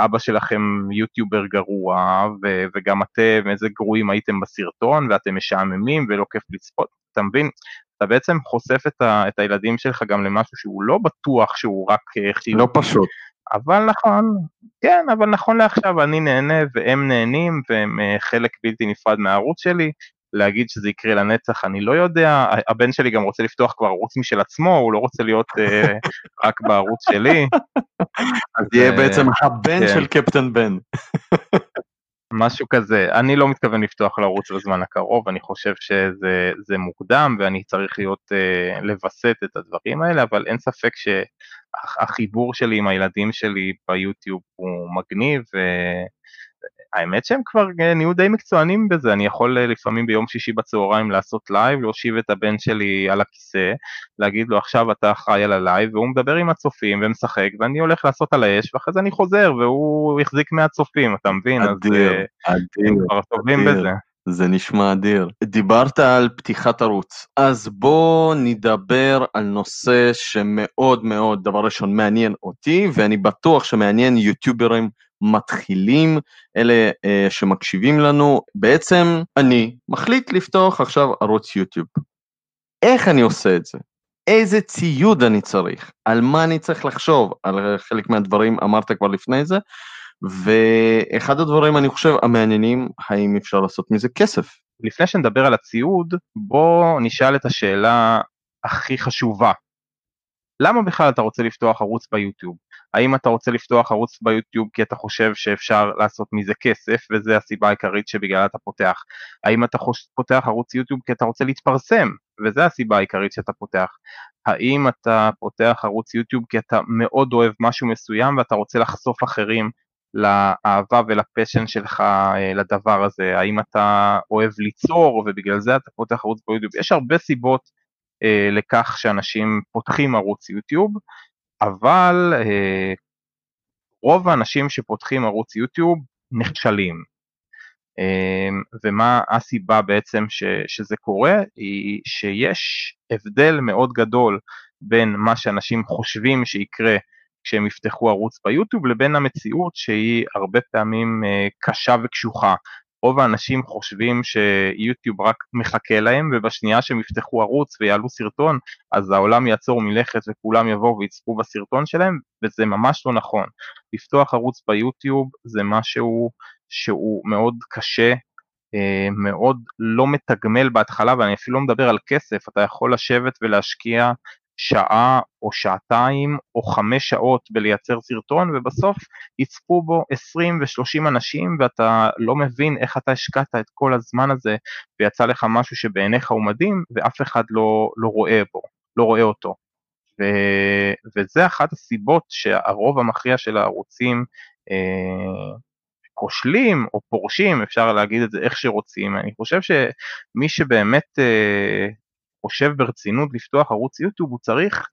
אבא שלכם יוטיובר גרוע, וגם אתם, איזה גרועים הייתם בסרטון, ואתם משעממים ולא כיף לצפות, אתה מבין? אתה בעצם חושף את, ה, את הילדים שלך גם למשהו שהוא לא בטוח שהוא רק אה, חיובי. לא פשוט. אבל נכון, כן, אבל נכון לעכשיו אני נהנה והם נהנים והם אה, חלק בלתי נפרד מהערוץ שלי. להגיד שזה יקרה לנצח אני לא יודע, הבן שלי גם רוצה לפתוח כבר ערוץ משל עצמו, הוא לא רוצה להיות uh, רק בערוץ שלי. אז יהיה בעצם הבן כן. של קפטן בן. משהו כזה, אני לא מתכוון לפתוח לערוץ בזמן הקרוב, אני חושב שזה מוקדם ואני צריך להיות, uh, לווסת את הדברים האלה, אבל אין ספק שהחיבור שלי עם הילדים שלי ביוטיוב הוא מגניב, האמת שהם כבר נהיו די מקצוענים בזה, אני יכול אה, לפעמים ביום שישי בצהריים לעשות לייב, להושיב את הבן שלי על הכיסא, להגיד לו עכשיו אתה אחראי על הלייב, והוא מדבר עם הצופים ומשחק, ואני הולך לעשות על האש, ואחרי זה אני חוזר, והוא החזיק מהצופים, אתה מבין? אדיר, אז, אה, אדיר, הם כבר טובים בזה. זה נשמע אדיר. דיברת על פתיחת ערוץ, אז בוא נדבר על נושא שמאוד מאוד, דבר ראשון, מעניין אותי, ואני בטוח שמעניין יוטיוברים מתחילים, אלה אה, שמקשיבים לנו, בעצם אני מחליט לפתוח עכשיו ערוץ יוטיוב. איך אני עושה את זה? איזה ציוד אני צריך? על מה אני צריך לחשוב? על חלק מהדברים אמרת כבר לפני זה, ואחד הדברים אני חושב המעניינים, האם אפשר לעשות מזה כסף? לפני שנדבר על הציוד, בוא נשאל את השאלה הכי חשובה. למה בכלל אתה רוצה לפתוח ערוץ ביוטיוב? האם אתה רוצה לפתוח ערוץ ביוטיוב כי אתה חושב שאפשר לעשות מזה כסף וזה הסיבה העיקרית שבגללה אתה פותח? האם אתה חוש... פותח ערוץ יוטיוב כי אתה רוצה להתפרסם וזה הסיבה העיקרית שאתה פותח? האם אתה פותח ערוץ יוטיוב כי אתה מאוד אוהב משהו מסוים ואתה רוצה לחשוף אחרים לאהבה ולפשן שלך אה, לדבר הזה? האם אתה אוהב ליצור ובגלל זה אתה פותח ערוץ ביוטיוב? יש הרבה סיבות אה, לכך שאנשים פותחים ערוץ יוטיוב. אבל אה, רוב האנשים שפותחים ערוץ יוטיוב נכשלים. אה, ומה הסיבה בעצם ש, שזה קורה? היא שיש הבדל מאוד גדול בין מה שאנשים חושבים שיקרה כשהם יפתחו ערוץ ביוטיוב לבין המציאות שהיא הרבה פעמים אה, קשה וקשוחה. רוב האנשים חושבים שיוטיוב רק מחכה להם ובשנייה שהם יפתחו ערוץ ויעלו סרטון אז העולם יעצור מלכת וכולם יבואו ויצפו בסרטון שלהם וזה ממש לא נכון. לפתוח ערוץ ביוטיוב זה משהו שהוא מאוד קשה, אה, מאוד לא מתגמל בהתחלה ואני אפילו לא מדבר על כסף, אתה יכול לשבת ולהשקיע שעה או שעתיים או חמש שעות בלייצר סרטון ובסוף יצפו בו עשרים ושלושים אנשים ואתה לא מבין איך אתה השקעת את כל הזמן הזה ויצא לך משהו שבעיניך הוא מדהים ואף אחד לא, לא רואה בו, לא רואה אותו. ו, וזה אחת הסיבות שהרוב המכריע של הערוצים אה, כושלים או פורשים, אפשר להגיד את זה איך שרוצים. אני חושב שמי שבאמת אה, חושב ברצינות לפתוח ערוץ יוטיוב הוא צריך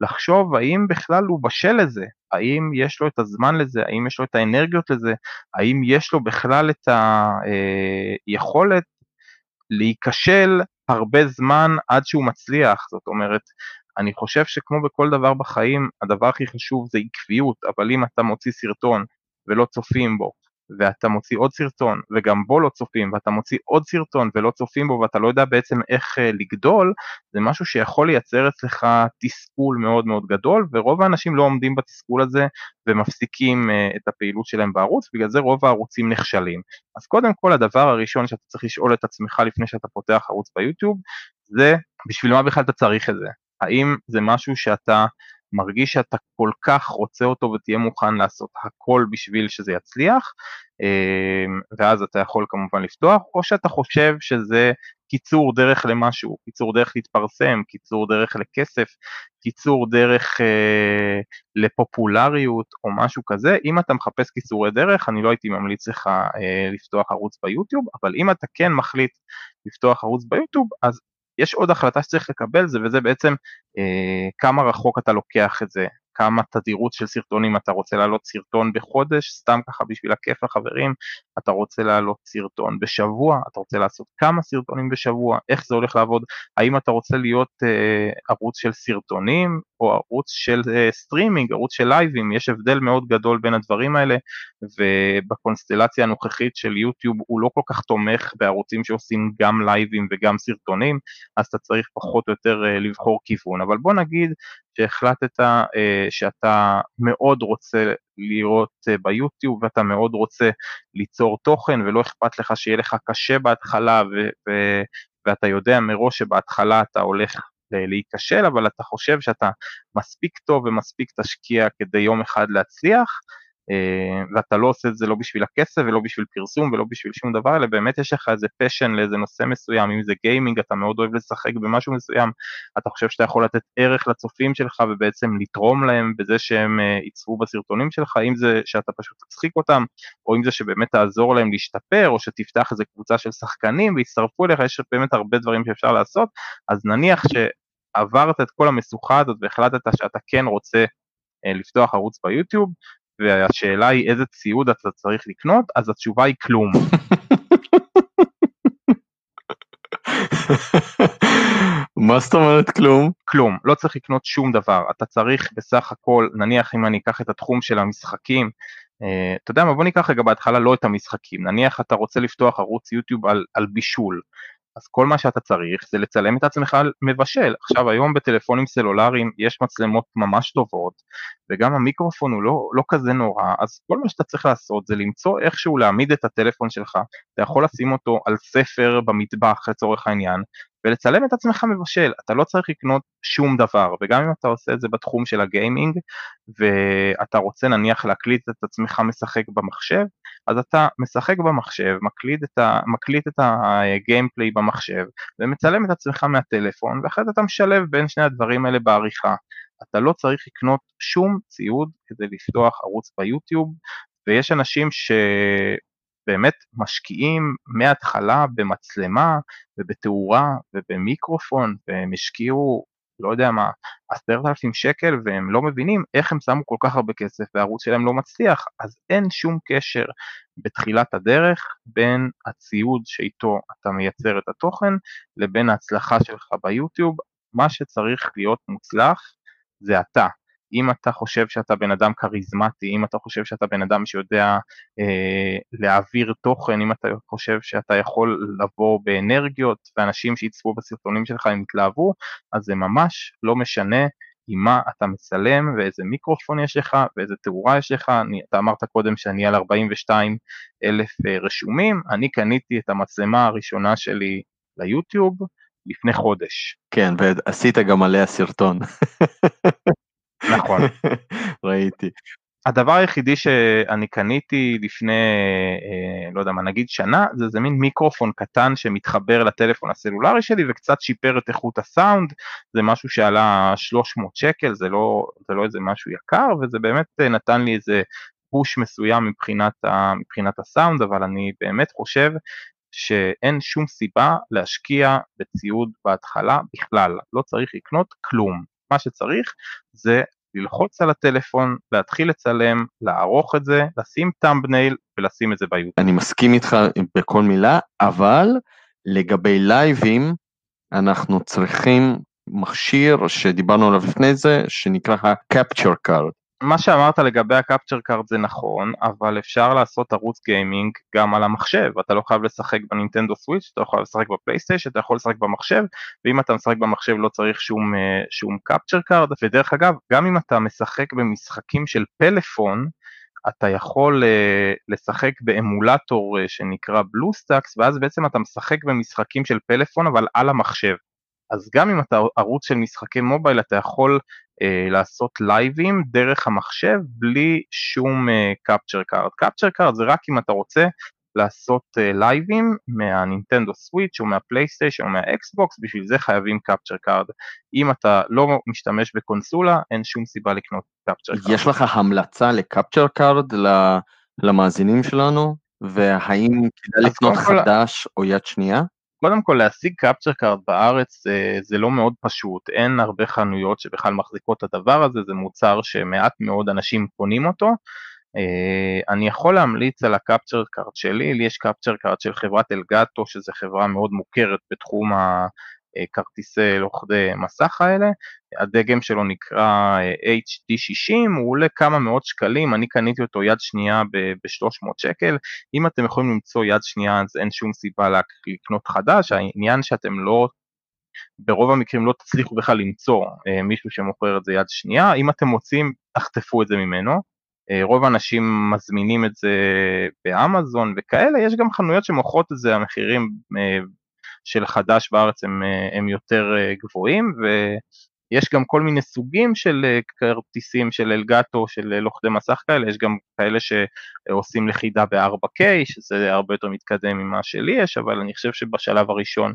לחשוב האם בכלל הוא בשל לזה, האם יש לו את הזמן לזה, האם יש לו את האנרגיות לזה, האם יש לו בכלל את היכולת אה, להיכשל הרבה זמן עד שהוא מצליח, זאת אומרת, אני חושב שכמו בכל דבר בחיים, הדבר הכי חשוב זה עקביות, אבל אם אתה מוציא סרטון ולא צופים בו, ואתה מוציא עוד סרטון וגם בו לא צופים ואתה מוציא עוד סרטון ולא צופים בו ואתה לא יודע בעצם איך uh, לגדול, זה משהו שיכול לייצר אצלך תסכול מאוד מאוד גדול ורוב האנשים לא עומדים בתסכול הזה ומפסיקים uh, את הפעילות שלהם בערוץ, בגלל זה רוב הערוצים נכשלים. אז קודם כל הדבר הראשון שאתה צריך לשאול את עצמך לפני שאתה פותח ערוץ ביוטיוב זה בשביל מה בכלל אתה צריך את זה? האם זה משהו שאתה מרגיש שאתה כל כך רוצה אותו ותהיה מוכן לעשות הכל בשביל שזה יצליח, אמ, ואז אתה יכול כמובן לפתוח, או שאתה חושב שזה קיצור דרך למשהו, קיצור דרך להתפרסם, קיצור דרך לכסף, קיצור דרך אה, לפופולריות או משהו כזה, אם אתה מחפש קיצורי דרך, אני לא הייתי ממליץ לך אה, לפתוח ערוץ ביוטיוב, אבל אם אתה כן מחליט לפתוח ערוץ ביוטיוב, אז יש עוד החלטה שצריך לקבל זה, וזה בעצם אה, כמה רחוק אתה לוקח את זה, כמה תדירות של סרטונים. אתה רוצה להעלות סרטון בחודש, סתם ככה בשביל הכיף לחברים, אתה רוצה להעלות סרטון בשבוע, אתה רוצה לעשות כמה סרטונים בשבוע, איך זה הולך לעבוד, האם אתה רוצה להיות אה, ערוץ של סרטונים או ערוץ של אה, סטרימינג, ערוץ של לייבים, יש הבדל מאוד גדול בין הדברים האלה, ובקונסטלציה הנוכחית של יוטיוב הוא לא כל כך תומך בערוצים שעושים גם לייבים וגם סרטונים, אז אתה צריך פחות או יותר אה, לבחור כיוון, אבל בוא נגיד שהחלטת אה, שאתה מאוד רוצה לראות אה, ביוטיוב ואתה מאוד רוצה ליצור תוכן ולא אכפת לך שיהיה לך קשה בהתחלה ו- ו- ואתה יודע מראש שבהתחלה אתה הולך להיכשל אבל אתה חושב שאתה מספיק טוב ומספיק תשקיע כדי יום אחד להצליח אה, ואתה לא עושה את זה לא בשביל הכסף ולא בשביל פרסום ולא בשביל שום דבר, אלא באמת יש לך איזה פשן לאיזה נושא מסוים, אם זה גיימינג, אתה מאוד אוהב לשחק במשהו מסוים, אתה חושב שאתה יכול לתת ערך לצופים שלך ובעצם לתרום להם בזה שהם אה, יצפו בסרטונים שלך, אם זה שאתה פשוט תצחיק אותם, או אם זה שבאמת תעזור להם להשתפר, או שתפתח איזה קבוצה של שחקנים ויצטרפו אליך, יש באמת הרבה דברים שאפשר לעשות, אז נניח שעברת את כל המשוכה הזאת והחלטת שאתה כן רוצה אה, לפתוח ערוץ ביוטיוב, והשאלה היא איזה ציוד אתה צריך לקנות, אז התשובה היא כלום. מה זאת אומרת כלום? כלום, לא צריך לקנות שום דבר, אתה צריך בסך הכל, נניח אם אני אקח את התחום של המשחקים, uh, אתה יודע מה, בוא ניקח רגע בהתחלה לא את המשחקים, נניח אתה רוצה לפתוח ערוץ יוטיוב על, על בישול, אז כל מה שאתה צריך זה לצלם את עצמך מבשל. עכשיו היום בטלפונים סלולריים יש מצלמות ממש טובות וגם המיקרופון הוא לא, לא כזה נורא, אז כל מה שאתה צריך לעשות זה למצוא איכשהו להעמיד את הטלפון שלך, אתה יכול לשים אותו על ספר במטבח לצורך העניין ולצלם את עצמך מבשל, אתה לא צריך לקנות שום דבר, וגם אם אתה עושה את זה בתחום של הגיימינג, ואתה רוצה נניח להקליט את עצמך משחק במחשב, אז אתה משחק במחשב, מקליט את, ה, מקליט את הגיימפליי במחשב, ומצלם את עצמך מהטלפון, ואחרי זה אתה משלב בין שני הדברים האלה בעריכה. אתה לא צריך לקנות שום ציוד כדי לפתוח ערוץ ביוטיוב, ויש אנשים ש... באמת משקיעים מההתחלה במצלמה ובתאורה ובמיקרופון והם השקיעו לא יודע מה, עשרת אלפים שקל והם לא מבינים איך הם שמו כל כך הרבה כסף והערוץ שלהם לא מצליח, אז אין שום קשר בתחילת הדרך בין הציוד שאיתו אתה מייצר את התוכן לבין ההצלחה שלך ביוטיוב, מה שצריך להיות מוצלח זה אתה, אם אתה חושב שאתה בן אדם כריזמטי, אם אתה חושב שאתה בן אדם שיודע אה, להעביר תוכן, אם אתה חושב שאתה יכול לבוא באנרגיות ואנשים שיצפו בסרטונים שלך הם יתלהבו, אז זה ממש לא משנה עם מה אתה מצלם ואיזה מיקרופון יש לך ואיזה תאורה יש לך, אני, אתה אמרת קודם שאני על 42 אלף אה, רשומים, אני קניתי את המצלמה הראשונה שלי ליוטיוב לפני חודש. כן, ועשית גם עליה סרטון. נכון. ראיתי. הדבר היחידי שאני קניתי לפני, אה, לא יודע מה, נגיד שנה, זה איזה מין מיקרופון קטן שמתחבר לטלפון הסלולרי שלי וקצת שיפר את איכות הסאונד, זה משהו שעלה 300 שקל, זה לא, זה לא איזה משהו יקר, וזה באמת אה, נתן לי איזה פוש מסוים מבחינת, ה, מבחינת הסאונד, אבל אני באמת חושב שאין שום סיבה להשקיע בציוד בהתחלה בכלל, לא צריך לקנות כלום. מה שצריך זה ללחוץ על הטלפון, להתחיל לצלם, לערוך את זה, לשים טאמבנייל ולשים את זה ביוטיוב. אני מסכים איתך בכל מילה, אבל לגבי לייבים, אנחנו צריכים מכשיר שדיברנו עליו לפני זה, שנקרא ה-capture card. מה שאמרת לגבי ה capture card זה נכון, אבל אפשר לעשות ערוץ גיימינג גם על המחשב, אתה לא חייב לשחק בנינטנדו סוויץ', אתה לא חייב לשחק בפלייסטיישן, אתה יכול לשחק במחשב, ואם אתה משחק במחשב לא צריך שום, אה, שום capture card, ודרך אגב, גם אם אתה משחק במשחקים של פלאפון, אתה יכול uh, לשחק באמולטור uh, שנקרא BlueStacks, ואז בעצם אתה משחק במשחקים של פלאפון אבל על המחשב. אז גם אם אתה ערוץ של משחקי mobile אתה יכול לעשות לייבים דרך המחשב בלי שום capture card. capture card זה רק אם אתה רוצה לעשות לייבים מהנינטנדו סוויץ' או מהפלייסטיישן או מהאקסבוקס, בשביל זה חייבים capture card. אם אתה לא משתמש בקונסולה, אין שום סיבה לקנות capture card. יש לך המלצה ל capture card למאזינים שלנו? והאם כדאי לקנות חדש או יד שנייה? קודם כל להשיג capture card בארץ זה, זה לא מאוד פשוט, אין הרבה חנויות שבכלל מחזיקות את הדבר הזה, זה מוצר שמעט מאוד אנשים קונים אותו. Uh, אני יכול להמליץ על ה capture card שלי, לי יש capture card של חברת Elgato, שזו חברה מאוד מוכרת בתחום הכרטיסי לוכדי מסך האלה, הדגם שלו נקרא HD60, הוא עולה כמה מאות שקלים, אני קניתי אותו יד שנייה ב-300 שקל, אם אתם יכולים למצוא יד שנייה אז אין שום סיבה לקנות חדש, העניין שאתם לא, ברוב המקרים לא תצליחו בכלל למצוא אה, מישהו שמוכר את זה יד שנייה, אם אתם מוצאים, תחטפו את זה ממנו, אה, רוב האנשים מזמינים את זה באמזון וכאלה, יש גם חנויות שמוכרות את זה, המחירים אה, של חדש בארץ הם, הם יותר גבוהים, ו... יש גם כל מיני סוגים של אה, כרטיסים של אלגטו, של אה, לוכדי מסך כאלה, יש גם כאלה שעושים לכידה ב-4K, שזה הרבה יותר מתקדם ממה שלי יש, אבל אני חושב שבשלב הראשון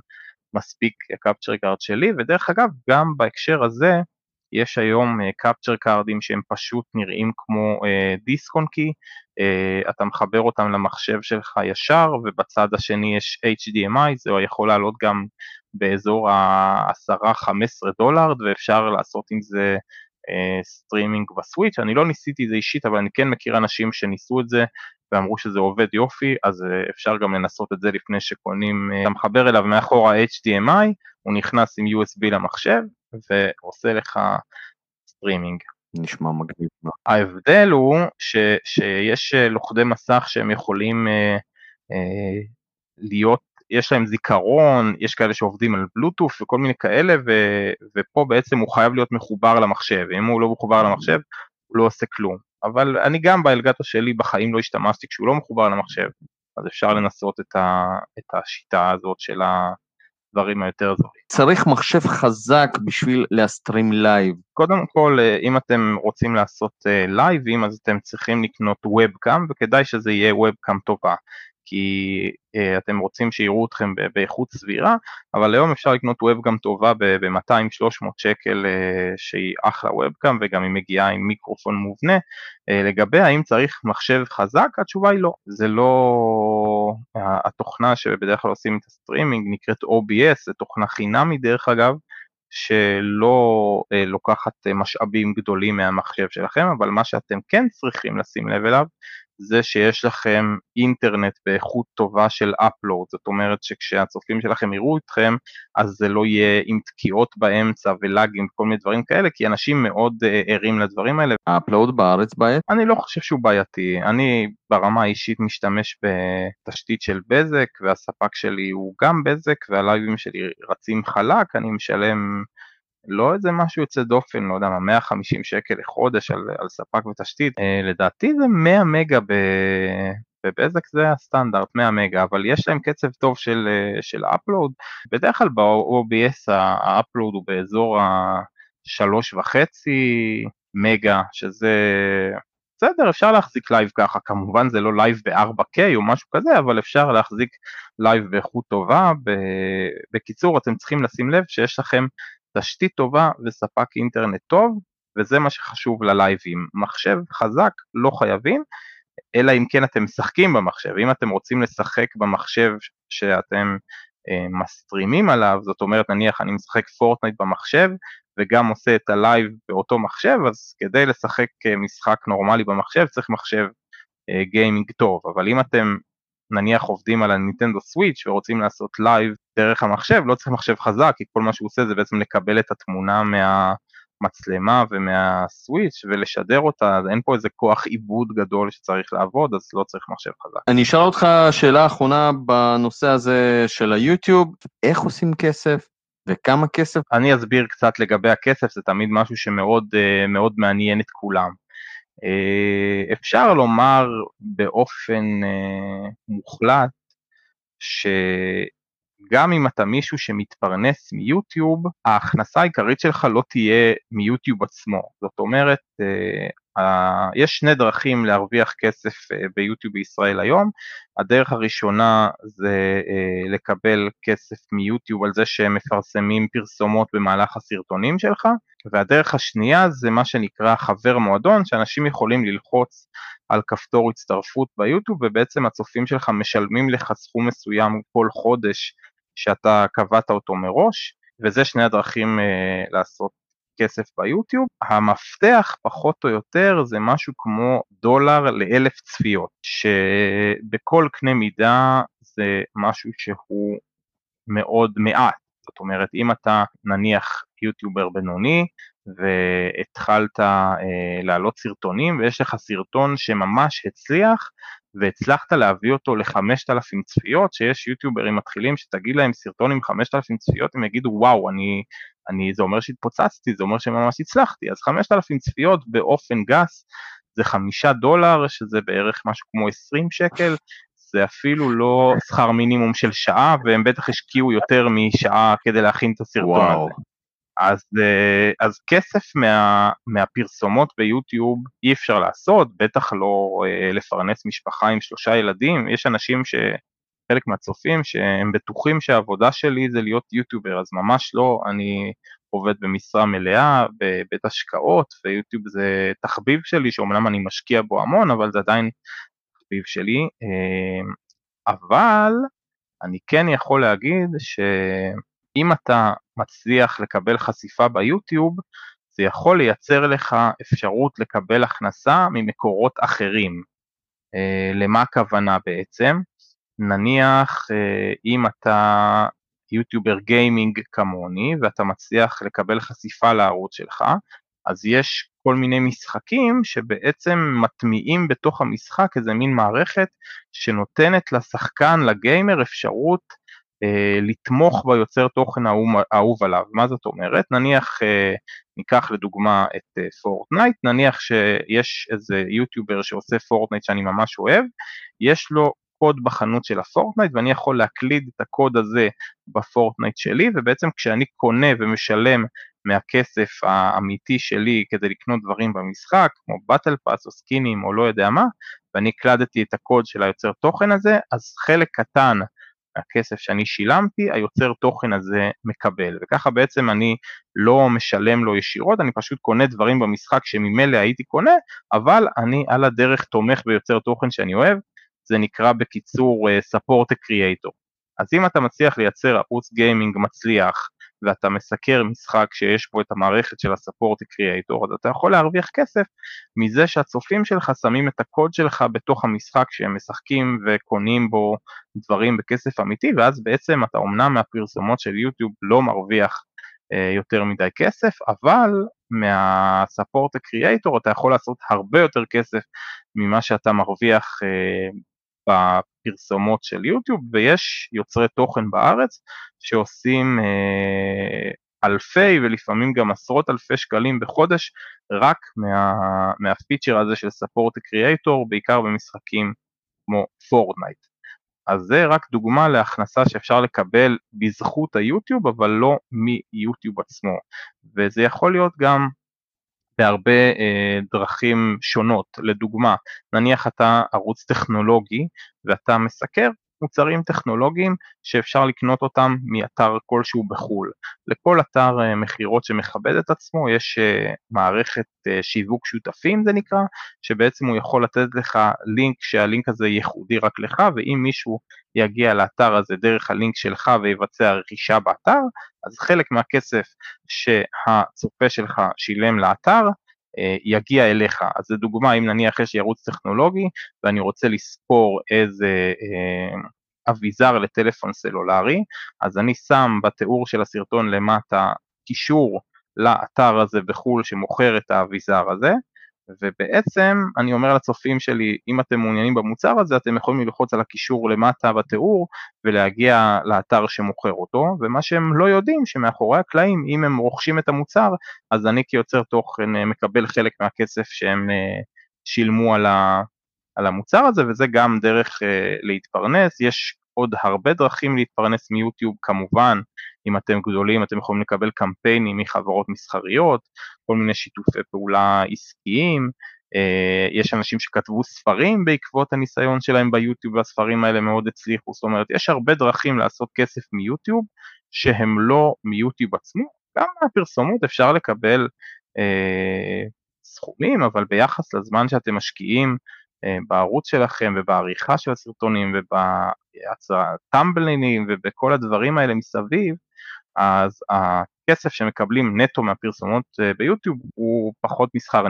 מספיק ה capture card שלי, ודרך אגב, גם בהקשר הזה, יש היום capture uh, קארדים שהם פשוט נראים כמו דיסק און קי, אתה מחבר אותם למחשב שלך ישר ובצד השני יש HDMI, זה יכול לעלות גם באזור ה-10-15 דולר ואפשר לעשות עם זה סטרימינג בסוויץ', אני לא ניסיתי את זה אישית אבל אני כן מכיר אנשים שניסו את זה ואמרו שזה עובד יופי, אז אפשר גם לנסות את זה לפני שקונים, אתה מחבר אליו מאחורה HDMI, הוא נכנס עם USB למחשב ועושה לך סטרימינג. נשמע מגניב. ההבדל הוא ש, שיש אה, לוכדי מסך שהם יכולים אה, אה, להיות, יש להם זיכרון, יש כאלה שעובדים על בלוטוף וכל מיני כאלה, ו, ופה בעצם הוא חייב להיות מחובר למחשב, אם הוא לא מחובר למחשב הוא לא עושה כלום. אבל אני גם באלגטו שלי בחיים לא השתמשתי כשהוא לא מחובר למחשב, אז אפשר לנסות את, ה, את השיטה הזאת של ה... הדברים היותר זולים. צריך מחשב חזק בשביל להסטרים לייב. קודם כל, אה, אם אתם רוצים לעשות לייבים, אה, אז אתם צריכים לקנות webcam, וכדאי שזה יהיה webcam טובה. כי אה, אתם רוצים שיראו אתכם באיכות סבירה, אבל היום אפשר לקנות webcam טובה ב-200-300 שקל אה, שהיא אחלה webcam וגם היא מגיעה עם מיקרופון מובנה. אה, לגבי האם צריך מחשב חזק, התשובה היא לא. זה לא התוכנה שבדרך כלל עושים את הסטרימינג נקראת OBS, זו תוכנה חינמי דרך אגב, שלא אה, לוקחת משאבים גדולים מהמחשב שלכם, אבל מה שאתם כן צריכים לשים לב אליו זה שיש לכם אינטרנט באיכות טובה של upload, זאת אומרת שכשהצופים שלכם יראו אתכם, אז זה לא יהיה עם תקיעות באמצע ולאגים וכל מיני דברים כאלה, כי אנשים מאוד אה, ערים לדברים האלה. ה upload בארץ בעייתי? אני לא חושב שהוא בעייתי, אני ברמה האישית משתמש בתשתית של בזק, והספק שלי הוא גם בזק, והלייבים שלי רצים חלק, אני משלם לא איזה משהו יוצא דופן, לא יודע מה, 150 שקל לחודש על, על ספק ותשתית, אה, לדעתי זה 100 מגה ב... בבזק זה הסטנדרט 100 מגה, אבל יש להם קצב טוב של, אה, של upload, בדרך כלל ב-OBS ה upload הוא באזור ה-3.5 מגה, שזה בסדר, אפשר להחזיק לייב ככה, כמובן זה לא לייב ב-4K או משהו כזה, אבל אפשר להחזיק לייב באיכות טובה. בקיצור, אתם צריכים לשים לב שיש לכם תשתית טובה וספק אינטרנט טוב, וזה מה שחשוב ללייבים. מחשב חזק לא חייבים, אלא אם כן אתם משחקים במחשב. אם אתם רוצים לשחק במחשב שאתם אה, מסטרימים עליו, זאת אומרת נניח אני משחק פורטנייט במחשב וגם עושה את הלייב באותו מחשב, אז כדי לשחק אה, משחק נורמלי במחשב צריך מחשב אה, גיימינג טוב, אבל אם אתם נניח עובדים על הניטנדו סוויץ' ורוצים לעשות לייב דרך המחשב, לא צריך מחשב חזק, כי כל מה שהוא עושה זה בעצם לקבל את התמונה מהמצלמה ומהסוויץ' ולשדר אותה, אז אין פה איזה כוח עיבוד גדול שצריך לעבוד, אז לא צריך מחשב חזק. אני אשאל אותך שאלה אחרונה בנושא הזה של היוטיוב, איך עושים כסף? וכמה כסף? אני אסביר קצת לגבי הכסף, זה תמיד משהו שמאוד אה, מאוד מעניין את כולם. אה, אפשר לומר באופן אה, מוחלט שגם אם אתה מישהו שמתפרנס מיוטיוב, ההכנסה העיקרית שלך לא תהיה מיוטיוב עצמו. זאת אומרת, יש שני דרכים להרוויח כסף ביוטיוב בישראל היום, הדרך הראשונה זה לקבל כסף מיוטיוב על זה שהם מפרסמים פרסומות במהלך הסרטונים שלך, והדרך השנייה זה מה שנקרא חבר מועדון, שאנשים יכולים ללחוץ על כפתור הצטרפות ביוטיוב ובעצם הצופים שלך משלמים לך סכום מסוים כל חודש שאתה קבעת אותו מראש, וזה שני הדרכים אה, לעשות כסף ביוטיוב. המפתח פחות או יותר זה משהו כמו דולר לאלף צפיות, שבכל קנה מידה זה משהו שהוא מאוד מעט. זאת אומרת, אם אתה נניח יוטיובר בינוני והתחלת אה, להעלות סרטונים ויש לך סרטון שממש הצליח והצלחת להביא אותו לחמשת אלפים צפיות, שיש יוטיוברים מתחילים שתגיד להם סרטון עם חמשת אלפים צפיות, הם יגידו וואו, אני, אני, זה אומר שהתפוצצתי, זה אומר שממש הצלחתי, אז חמשת אלפים צפיות באופן גס זה חמישה דולר, שזה בערך משהו כמו עשרים שקל, זה אפילו לא שכר מינימום של שעה, והם בטח השקיעו יותר משעה כדי להכין את הסרטון וואו. הזה. אז, אה, אז כסף מה, מהפרסומות ביוטיוב אי אפשר לעשות, בטח לא אה, לפרנס משפחה עם שלושה ילדים, יש אנשים ש... חלק מהצופים שהם בטוחים שהעבודה שלי זה להיות יוטיובר, אז ממש לא, אני עובד במשרה מלאה, בבית השקעות, ויוטיוב זה תחביב שלי, שאומנם אני משקיע בו המון, אבל זה עדיין תחביב שלי. אה, אבל אני כן יכול להגיד ש... אם אתה מצליח לקבל חשיפה ביוטיוב, זה יכול לייצר לך אפשרות לקבל הכנסה ממקורות אחרים. אה, למה הכוונה בעצם? נניח אה, אם אתה יוטיובר גיימינג כמוני ואתה מצליח לקבל חשיפה לערוץ שלך, אז יש כל מיני משחקים שבעצם מטמיעים בתוך המשחק איזה מין מערכת שנותנת לשחקן, לגיימר, אפשרות לתמוך ביוצר תוכן האהוב עליו. מה זאת אומרת? נניח, אה, ניקח לדוגמה את אה, פורטנייט, נניח שיש איזה יוטיובר שעושה פורטנייט שאני ממש אוהב, יש לו קוד בחנות של הפורטנייט ואני יכול להקליד את הקוד הזה בפורטנייט שלי ובעצם כשאני קונה ומשלם מהכסף האמיתי שלי כדי לקנות דברים במשחק כמו באטל פאס או סקינים או לא יודע מה ואני הקלדתי את הקוד של היוצר תוכן הזה אז חלק קטן הכסף שאני שילמתי, היוצר תוכן הזה מקבל, וככה בעצם אני לא משלם לו ישירות, אני פשוט קונה דברים במשחק שממילא הייתי קונה, אבל אני על הדרך תומך ביוצר תוכן שאני אוהב, זה נקרא בקיצור uh, support a creator. אז אם אתה מצליח לייצר ערוץ גיימינג מצליח, ואתה מסקר משחק שיש בו את המערכת של הספורט קריאייטור, אז אתה יכול להרוויח כסף מזה שהצופים שלך שמים את הקוד שלך בתוך המשחק שהם משחקים וקונים בו דברים בכסף אמיתי, ואז בעצם אתה אומנם מהפרסומות של יוטיוב לא מרוויח אה, יותר מדי כסף, אבל מהספורט הקריאייטור אתה יכול לעשות הרבה יותר כסף ממה שאתה מרוויח אה, בפרסומות של יוטיוב ויש יוצרי תוכן בארץ שעושים אה, אלפי ולפעמים גם עשרות אלפי שקלים בחודש רק מה, מהפיצ'ר הזה של ספורט קריאייטור בעיקר במשחקים כמו פורטנייט. אז זה רק דוגמה להכנסה שאפשר לקבל בזכות היוטיוב אבל לא מיוטיוב עצמו וזה יכול להיות גם בהרבה אה, דרכים שונות. לדוגמה, נניח אתה ערוץ טכנולוגי ואתה מסקר מוצרים טכנולוגיים שאפשר לקנות אותם מאתר כלשהו בחו"ל. לכל אתר אה, מכירות שמכבד את עצמו יש אה, מערכת אה, שיווק שותפים זה נקרא, שבעצם הוא יכול לתת לך לינק שהלינק הזה ייחודי רק לך ואם מישהו יגיע לאתר הזה דרך הלינק שלך ויבצע רכישה באתר, אז חלק מהכסף שהצופה שלך שילם לאתר יגיע אליך. אז זו דוגמה, אם נניח יש לי ערוץ טכנולוגי ואני רוצה לספור איזה אביזר לטלפון סלולרי, אז אני שם בתיאור של הסרטון למטה קישור לאתר הזה בחו"ל שמוכר את האביזר הזה, ובעצם אני אומר לצופים שלי, אם אתם מעוניינים במוצר הזה, אתם יכולים ללחוץ על הקישור למטה בתיאור ולהגיע לאתר שמוכר אותו, ומה שהם לא יודעים, שמאחורי הקלעים, אם הם רוכשים את המוצר, אז אני כיוצר תוכן אה, מקבל חלק מהכסף שהם אה, שילמו על, על המוצר הזה, וזה גם דרך uh, להתפרנס. יש עוד הרבה דרכים להתפרנס מיוטיוב, כמובן, אם אתם גדולים אתם יכולים לקבל קמפיינים מחברות מסחריות, כל מיני שיתופי פעולה עסקיים, יש אנשים שכתבו ספרים בעקבות הניסיון שלהם ביוטיוב והספרים האלה מאוד הצליחו, זאת אומרת יש הרבה דרכים לעשות כסף מיוטיוב שהם לא מיוטיוב עצמו, גם מהפרסומות אפשר לקבל אה, סכומים, אבל ביחס לזמן שאתם משקיעים אה, בערוץ שלכם ובעריכה של הסרטונים ובטמבלינים ובכל הדברים האלה מסביב, אז הכסף שמקבלים נטו מהפרסומות אה, ביוטיוב הוא פחות משכר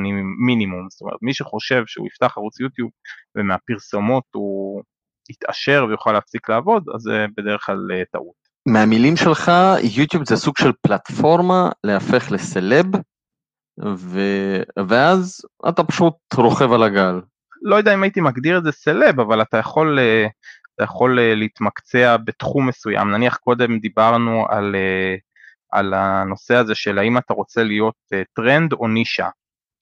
מינימום, זאת אומרת מי שחושב שהוא יפתח ערוץ יוטיוב ומהפרסומות הוא יתעשר ויוכל להפסיק לעבוד, אז זה בדרך כלל אה, טעות. מהמילים שלך, יוטיוב זה סוג של פלטפורמה להפך לסלב, ו... ואז אתה פשוט רוכב על הגל. לא יודע אם הייתי מגדיר את זה סלב, אבל אתה יכול, אה, אתה יכול אה, להתמקצע בתחום מסוים. נניח קודם דיברנו על, אה, על הנושא הזה של האם אתה רוצה להיות טרנד או נישה.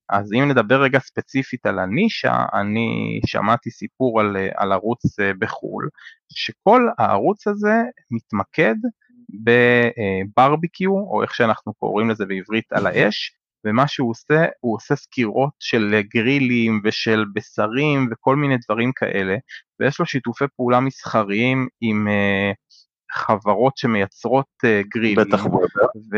אז אם נדבר רגע ספציפית על הנישה, אני שמעתי סיפור על, על ערוץ בחו"ל, שכל הערוץ הזה מתמקד בברביקיו, או איך שאנחנו קוראים לזה בעברית על האש, ומה שהוא עושה, הוא עושה סקירות של גרילים ושל בשרים וכל מיני דברים כאלה, ויש לו שיתופי פעולה מסחריים עם uh, חברות שמייצרות uh, גרילים. בטח וובר. ו...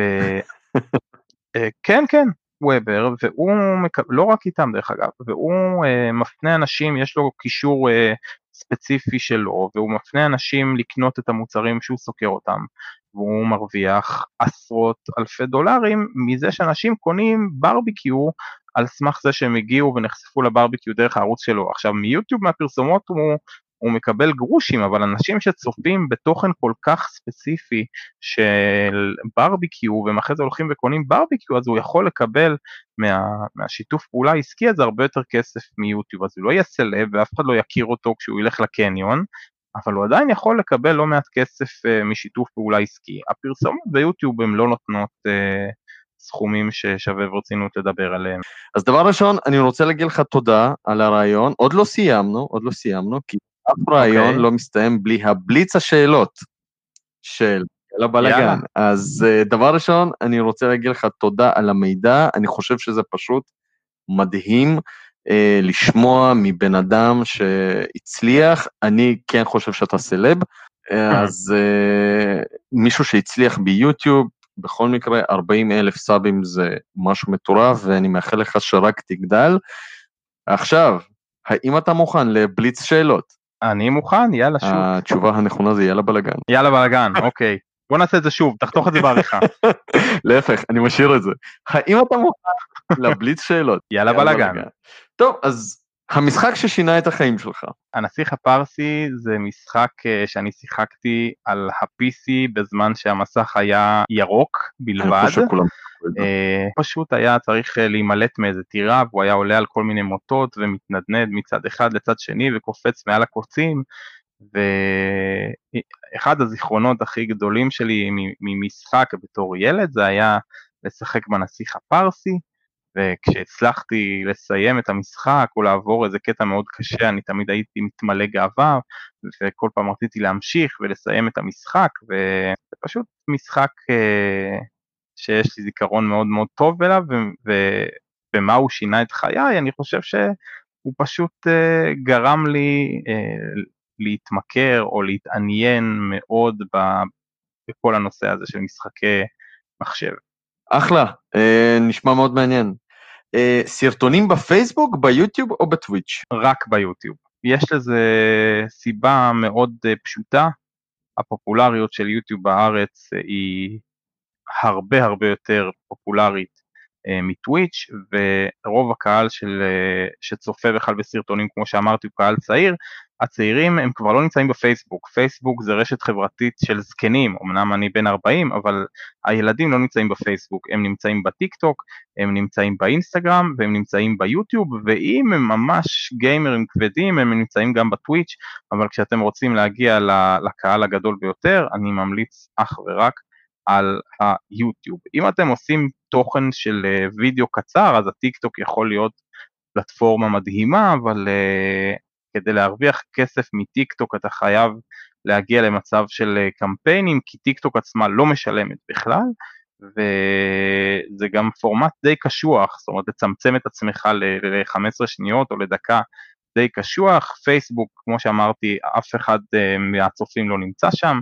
uh, כן, כן, וובר, והוא, מק... לא רק איתם דרך אגב, והוא uh, מפנה אנשים, יש לו קישור uh, ספציפי שלו, והוא מפנה אנשים לקנות את המוצרים שהוא סוקר אותם, והוא מרוויח עשרות אלפי דולרים מזה שאנשים קונים ברביקיו על סמך זה שהם הגיעו ונחשפו לברביקיו דרך הערוץ שלו. עכשיו מיוטיוב מהפרסומות הוא, הוא מקבל גרושים, אבל אנשים שצופים בתוכן כל כך ספציפי של ברביקיו והם אחרי זה הולכים וקונים ברביקיו אז הוא יכול לקבל מה, מהשיתוף פעולה העסקי הזה הרבה יותר כסף מיוטיוב, אז הוא לא יהיה סלב ואף אחד לא יכיר אותו כשהוא ילך לקניון, אבל הוא עדיין יכול לקבל לא מעט כסף uh, משיתוף פעולה עסקי. הפרסומות ביוטיוב הן לא נותנות uh, סכומים ששווה ורצינות לדבר עליהם. אז דבר ראשון, אני רוצה להגיד לך תודה על הרעיון, עוד לא סיימנו, עוד לא סיימנו, כי אף רעיון okay. אוקיי. לא מסתיים בלי הבליץ השאלות של הבלאגן. אז uh, דבר ראשון, אני רוצה להגיד לך תודה על המידע, אני חושב שזה פשוט מדהים. אה, לשמוע מבן אדם שהצליח, אני כן חושב שאתה סלב, אה, אז אה, מישהו שהצליח ביוטיוב, בכל מקרה 40 אלף סאבים זה משהו מטורף ואני מאחל לך שרק תגדל. עכשיו, האם אתה מוכן לבליץ שאלות? אני מוכן, יאללה שוב. התשובה הנכונה זה יאללה בלאגן. יאללה בלאגן, אוקיי. בוא נעשה את זה שוב, תחתוך את זה בעריכה. להפך, אני משאיר את זה. האם אתה מוכן לבליץ שאלות? יאללה בלאגן. טוב, אז המשחק ששינה את החיים שלך. הנסיך הפרסי זה משחק אה, שאני שיחקתי על ה-PC בזמן שהמסך היה ירוק בלבד. אה, פשוט היה צריך אה, להימלט מאיזה טירה והוא היה עולה על כל מיני מוטות ומתנדנד מצד אחד לצד שני וקופץ מעל הקוצים ואחד הזיכרונות הכי גדולים שלי ממשחק בתור ילד זה היה לשחק בנסיך הפרסי וכשהצלחתי לסיים את המשחק או לעבור איזה קטע מאוד קשה אני תמיד הייתי מתמלא גאווה וכל פעם רציתי להמשיך ולסיים את המשחק וזה פשוט משחק אה, שיש לי זיכרון מאוד מאוד טוב אליו ובמה הוא שינה את חיי אני חושב שהוא פשוט אה, גרם לי אה, להתמכר או להתעניין מאוד בכל הנושא הזה של משחקי מחשב. אחלה, אה, נשמע מאוד מעניין. אה, סרטונים בפייסבוק, ביוטיוב או בטוויץ'? רק ביוטיוב. יש לזה סיבה מאוד אה, פשוטה, הפופולריות של יוטיוב בארץ אה, היא הרבה הרבה יותר פופולרית מטוויץ' ורוב הקהל של, אה, שצופה בכלל בסרטונים כמו שאמרתי הוא קהל צעיר, הצעירים הם כבר לא נמצאים בפייסבוק, פייסבוק זה רשת חברתית של זקנים, אמנם אני בן 40 אבל הילדים לא נמצאים בפייסבוק, הם נמצאים בטיק טוק, הם נמצאים באינסטגרם והם נמצאים ביוטיוב ואם הם ממש גיימרים כבדים הם נמצאים גם בטוויץ' אבל כשאתם רוצים להגיע לקהל הגדול ביותר אני ממליץ אך ורק על היוטיוב. אם אתם עושים תוכן של אה, וידאו קצר, אז הטיק טוק יכול להיות פלטפורמה מדהימה, אבל אה, כדי להרוויח כסף מטיק טוק אתה חייב להגיע למצב של אה, קמפיינים, כי טיק טוק עצמה לא משלמת בכלל, וזה זה גם פורמט די קשוח, זאת אומרת לצמצם את עצמך ל-15 שניות או לדקה די קשוח, פייסבוק כמו שאמרתי אף אחד מהצופים לא נמצא שם,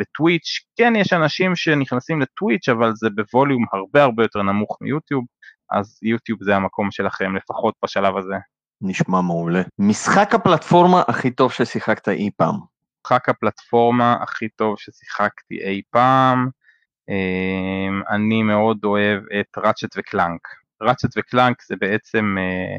וטוויץ' כן יש אנשים שנכנסים לטוויץ' אבל זה בווליום הרבה הרבה יותר נמוך מיוטיוב, אז יוטיוב זה המקום שלכם לפחות בשלב הזה. נשמע מעולה. משחק הפלטפורמה הכי טוב ששיחקת אי פעם. משחק הפלטפורמה הכי טוב ששיחקתי אי פעם, אמ, אני מאוד אוהב את ראצ'ט וקלאנק. ראצ'ט וקלאנק זה בעצם, אה,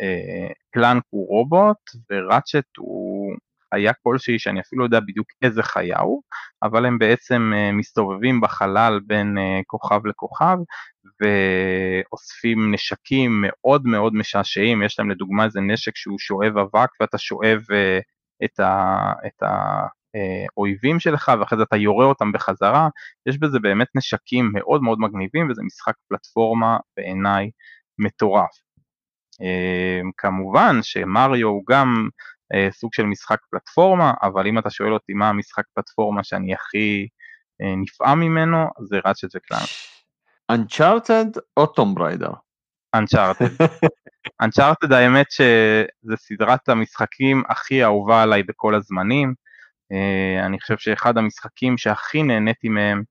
אה, קלאנק הוא רובוט וראצ'ט הוא חיה כלשהי שאני אפילו לא יודע בדיוק איזה חיה הוא, אבל הם בעצם אה, מסתובבים בחלל בין כוכב לכוכב ואוספים נשקים מאוד מאוד משעשעים, יש להם לדוגמה איזה נשק שהוא שואב אבק ואתה שואב את, ה, את האויבים שלך ואחרי זה אתה יורה אותם בחזרה, יש בזה באמת נשקים מאוד מאוד מגניבים וזה משחק פלטפורמה בעיניי מטורף. אה, כמובן שמריו הוא גם אה, סוג של משחק פלטפורמה, אבל אם אתה שואל אותי מה המשחק פלטפורמה שאני הכי אה, נפעם ממנו, זה ראצ'ט וקלאנק. Uncharted או טום בריידר? Uncharted. Uncharted האמת שזה סדרת המשחקים הכי אהובה עליי בכל הזמנים. אה, אני חושב שאחד המשחקים שהכי נהניתי מהם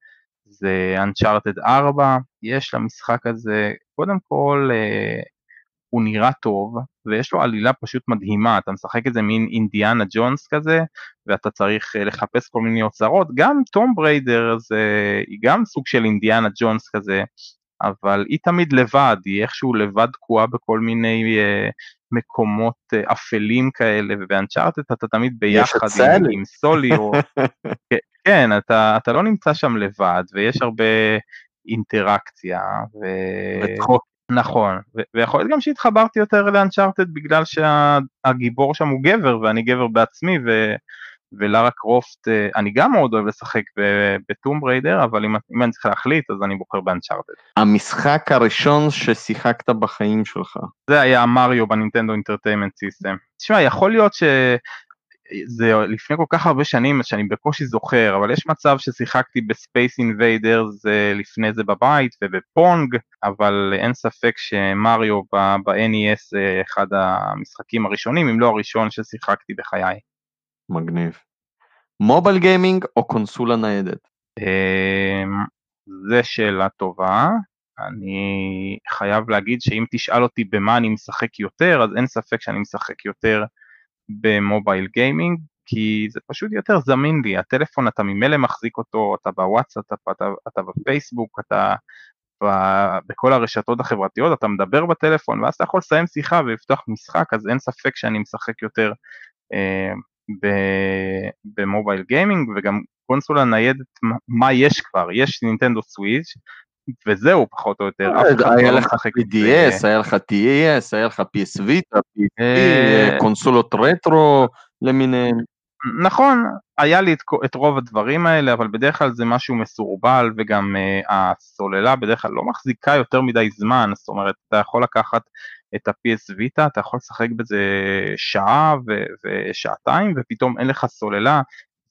זה Uncharted 4. יש למשחק הזה, קודם כל, אה, הוא נראה טוב, ויש לו עלילה פשוט מדהימה, אתה משחק איזה מין אינדיאנה ג'ונס כזה, ואתה צריך אה, לחפש כל מיני אוצרות, גם טום בריידר זה, היא גם סוג של אינדיאנה ג'ונס כזה, אבל היא תמיד לבד, היא איכשהו לבד תקועה בכל מיני uh, מקומות uh, אפלים כאלה, ובאנצ'ארטד אתה תמיד ביחד עם, עם סולי, או... כן, אתה, אתה לא נמצא שם לבד, ויש הרבה אינטראקציה. ו... נכון, ויכול להיות גם שהתחברתי יותר לאנצ'ארטד בגלל שהגיבור שם הוא גבר, ואני גבר בעצמי, ו... ולארה קרופט, אה, אני גם מאוד אוהב לשחק ב Tomb Raider, אבל אם, אם אני צריך להחליט אז אני בוחר ב Uncharted. המשחק הראשון ששיחקת בחיים שלך. זה היה מריו ב Nintendo Entertainment System. תשמע, יכול להיות שזה לפני כל כך הרבה שנים שאני בקושי זוכר, אבל יש מצב ששיחקתי ב Space Invaders לפני זה בבית וב Pong, אבל אין ספק שמריו ב-NES זה אחד המשחקים הראשונים, אם לא הראשון ששיחקתי בחיי. מגניב. מובייל גיימינג או קונסולה ניידת? אמ, זה שאלה טובה. אני חייב להגיד שאם תשאל אותי במה אני משחק יותר, אז אין ספק שאני משחק יותר במובייל גיימינג, כי זה פשוט יותר זמין לי, הטלפון אתה ממילא מחזיק אותו, אתה בוואטסאפ, אתה, אתה, אתה בפייסבוק, אתה ב, בכל הרשתות החברתיות, אתה מדבר בטלפון, ואז אתה יכול לסיים שיחה ולפתוח משחק, אז אין ספק שאני משחק יותר אה, במובייל גיימינג וגם קונסולה ניידת מה יש כבר, יש נינטנדו סוויץ' וזהו פחות או יותר, לא היה לך PDS, היה לך TAS, היה לך PS Vita, אה, קונסולות רטרו למיניהם. נכון, היה לי את, את רוב הדברים האלה, אבל בדרך כלל זה משהו מסורבל וגם uh, הסוללה בדרך כלל לא מחזיקה יותר מדי זמן, זאת אומרת, אתה יכול לקחת את ה-PS Vita, אתה יכול לשחק בזה שעה ו- ושעתיים ופתאום אין לך סוללה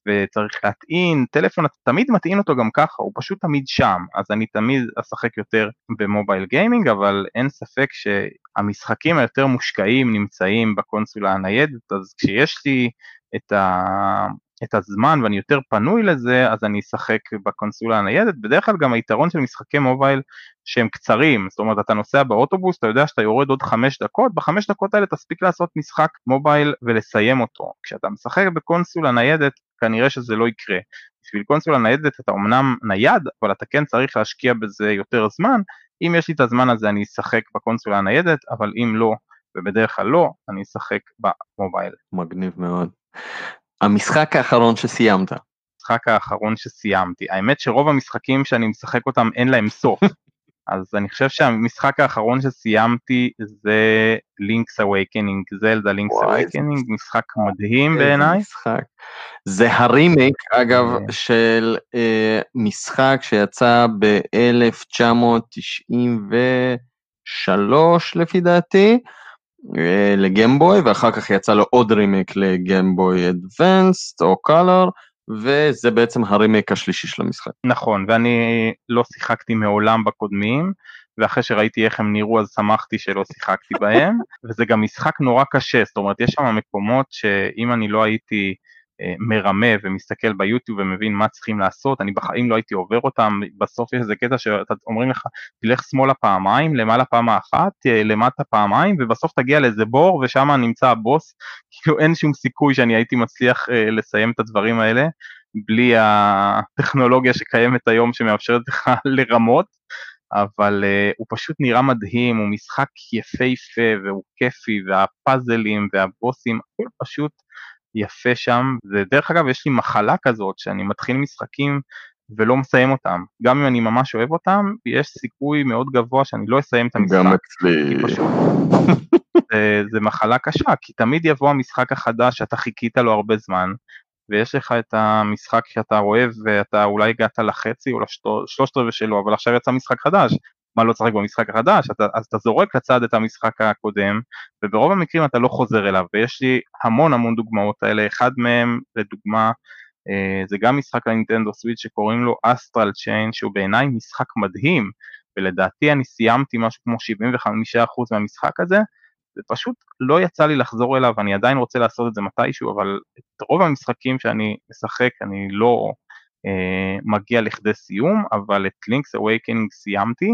וצריך להטעין, טלפון אתה תמיד מטעין אותו גם ככה, הוא פשוט תמיד שם, אז אני תמיד אשחק יותר במובייל גיימינג, אבל אין ספק שהמשחקים היותר מושקעים נמצאים בקונסולה הניידת, אז כשיש לי את, ה... את הזמן ואני יותר פנוי לזה, אז אני אשחק בקונסולה הניידת. בדרך כלל גם היתרון של משחקי מובייל שהם קצרים, זאת אומרת אתה נוסע באוטובוס, אתה יודע שאתה יורד עוד חמש דקות, בחמש דקות האלה תספיק לעשות משחק מובייל ולסיים אותו. כשאתה משחק בקונסולה ניידת, כנראה שזה לא יקרה. בשביל קונסולה ניידת אתה אמנם נייד, אבל אתה כן צריך להשקיע בזה יותר זמן. אם יש לי את הזמן הזה אני אשחק בקונסולה הניידת, אבל אם לא, ובדרך כלל לא, אני אשחק במובייל. מגניב מאוד. המשחק האחרון שסיימת. המשחק האחרון שסיימתי. האמת שרוב המשחקים שאני משחק אותם אין להם סוף. אז אני חושב שהמשחק האחרון שסיימתי זה Link's Awakening, Zelda Link's Awakening, משחק מדהים בעיניי. זה הרימייק אגב אה. של אה, משחק שיצא ב-1993 לפי דעתי, אה, ל Game Boy ואחר כך יצא לו עוד remake ל Game Boy Advance או Color וזה בעצם הרימייק השלישי של המשחק. נכון, ואני לא שיחקתי מעולם בקודמים, ואחרי שראיתי איך הם נראו אז שמחתי שלא שיחקתי בהם, וזה גם משחק נורא קשה, זאת אומרת יש שם מקומות שאם אני לא הייתי מרמה ומסתכל ביוטיוב ומבין מה צריכים לעשות, אני בחיים לא הייתי עובר אותם, בסוף יש איזה קטע שאומרים לך תלך שמאלה פעמיים, למעלה פעמה אחת, למטה פעמיים ובסוף תגיע לאיזה בור ושם נמצא הבוס, כאילו אין שום סיכוי שאני הייתי מצליח אה, לסיים את הדברים האלה בלי הטכנולוגיה שקיימת היום שמאפשרת לך לרמות, אבל uh, הוא פשוט נראה מדהים, הוא משחק יפהפה והוא כיפי והפאזלים והבוסים, הכל פשוט יפה שם, ודרך אגב יש לי מחלה כזאת שאני מתחיל משחקים ולא מסיים אותם, גם אם אני ממש אוהב אותם, יש סיכוי מאוד גבוה שאני לא אסיים את המשחק. גם אצלי. זה, זה מחלה קשה, כי תמיד יבוא המשחק החדש שאתה חיכית לו הרבה זמן, ויש לך את המשחק שאתה אוהב ואתה אולי הגעת לחצי או לשלושת רבעי שלו, אבל עכשיו יצא משחק חדש, מה לא לשחק במשחק החדש, אתה, אז אתה זורק לצד את המשחק הקודם, וברוב המקרים אתה לא חוזר אליו, ויש לי המון המון דוגמאות האלה, אחד מהם לדוגמה, אה, זה גם משחק לנינטנדו סוויץ' שקוראים לו אסטרל צ'יין, שהוא בעיניי משחק מדהים, ולדעתי אני סיימתי משהו כמו 75% מהמשחק הזה, ופשוט לא יצא לי לחזור אליו, אני עדיין רוצה לעשות את זה מתישהו, אבל את רוב המשחקים שאני משחק אני לא אה, מגיע לכדי סיום, אבל את Link's Awakening סיימתי,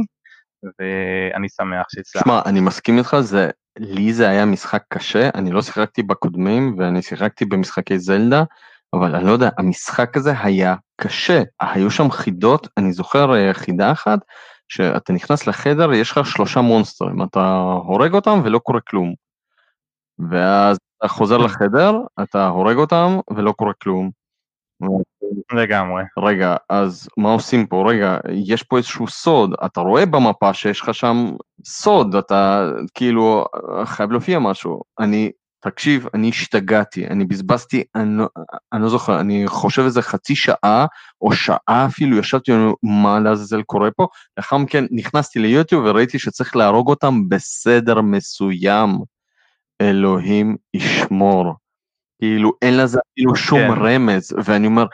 ואני שמח שהצלחתי. שמע, אני מסכים איתך, זה, לי זה היה משחק קשה, אני לא שיחקתי בקודמים ואני שיחקתי במשחקי זלדה, אבל אני לא יודע, המשחק הזה היה קשה, היו שם חידות, אני זוכר אה, חידה אחת, שאתה נכנס לחדר, יש לך שלושה מונסטרים, אתה הורג אותם ולא קורה כלום. ואז אתה חוזר לחדר, אתה הורג אותם ולא קורה כלום. לגמרי. רגע, אז מה עושים פה? רגע, יש פה איזשהו סוד, אתה רואה במפה שיש לך שם סוד, אתה כאילו חייב להופיע משהו. אני, תקשיב, אני השתגעתי, אני בזבזתי, אני, לא, אני לא זוכר, אני חושב איזה חצי שעה או שעה אפילו, ישבתי, מה לעזאזל קורה פה? לאחר מכן נכנסתי ליוטיוב וראיתי שצריך להרוג אותם בסדר מסוים. אלוהים ישמור. כאילו אין לזה אפילו שום כן. רמז, ואני אומר,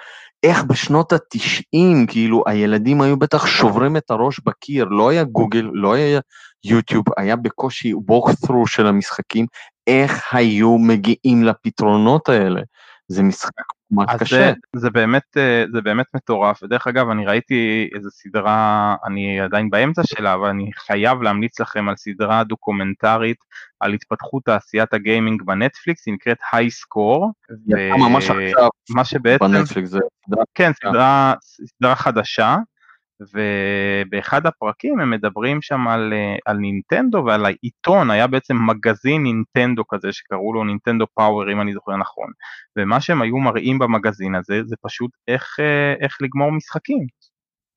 איך בשנות התשעים, כאילו הילדים היו בטח שוברים את הראש בקיר, לא היה גוגל, לא היה יוטיוב, היה בקושי walk through של המשחקים, איך היו מגיעים לפתרונות האלה. זה משחק ממש קשה. זה, זה, באמת, אה, זה באמת מטורף, ודרך אגב אני ראיתי איזה סדרה, אני עדיין באמצע שלה, אבל אני חייב להמליץ לכם על סדרה דוקומנטרית על התפתחות תעשיית הגיימינג בנטפליקס, היא נקראת היי סקור. ממש עכשיו מה שבעצם, בנטפליקס זה כן, סדרה, סדרה חדשה. ובאחד הפרקים הם מדברים שם על, אה, על נינטנדו ועל העיתון, היה בעצם מגזין נינטנדו כזה שקראו לו נינטנדו פאוור אם אני זוכר נכון, ומה שהם היו מראים במגזין הזה זה פשוט איך, אה, איך לגמור משחקים.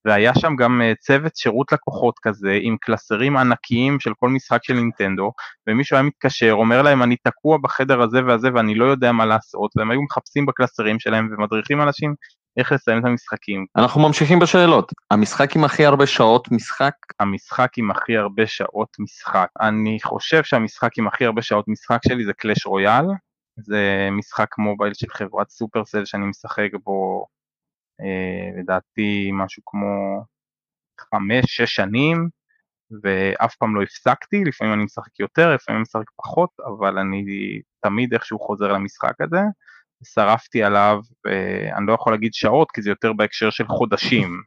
והיה שם גם אה, צוות שירות לקוחות כזה עם קלסרים ענקיים של כל משחק של נינטנדו ומישהו היה מתקשר אומר להם אני תקוע בחדר הזה והזה ואני לא יודע מה לעשות והם היו מחפשים בקלסרים שלהם ומדריכים אנשים איך לסיים את המשחקים. אנחנו ממשיכים בשאלות. המשחק עם הכי הרבה שעות משחק? המשחק עם הכי הרבה שעות משחק. אני חושב שהמשחק עם הכי הרבה שעות משחק שלי זה קלאש רויאל. זה משחק מובייל של חברת סופרסל שאני משחק בו אה, לדעתי משהו כמו חמש-שש שנים ואף פעם לא הפסקתי, לפעמים אני משחק יותר, לפעמים אני משחק פחות, אבל אני תמיד איכשהו חוזר למשחק הזה. שרפתי עליו, אני לא יכול להגיד שעות כי זה יותר בהקשר של חודשים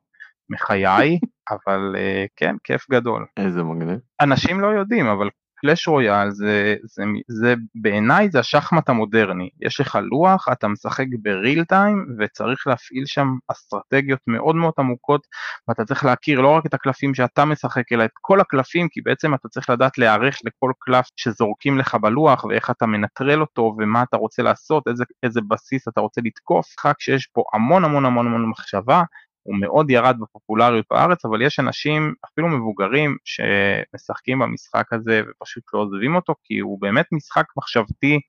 מחיי, אבל אה, כן, כיף גדול. איזה מגניב. אנשים לא יודעים, אבל קלאש רויאל זה, זה, זה בעיניי זה השחמט המודרני, יש לך לוח, אתה משחק בריל טיים וצריך להפעיל שם אסטרטגיות מאוד מאוד עמוקות ואתה צריך להכיר לא רק את הקלפים שאתה משחק אלא את כל הקלפים כי בעצם אתה צריך לדעת להיערך לכל קלף שזורקים לך בלוח ואיך אתה מנטרל אותו ומה אתה רוצה לעשות, איזה, איזה בסיס אתה רוצה לתקוף, משחק שיש פה המון המון המון המון מחשבה הוא מאוד ירד בפופולריות בארץ, אבל יש אנשים, אפילו מבוגרים, שמשחקים במשחק הזה ופשוט לא עוזבים אותו, כי הוא באמת משחק מחשבתי,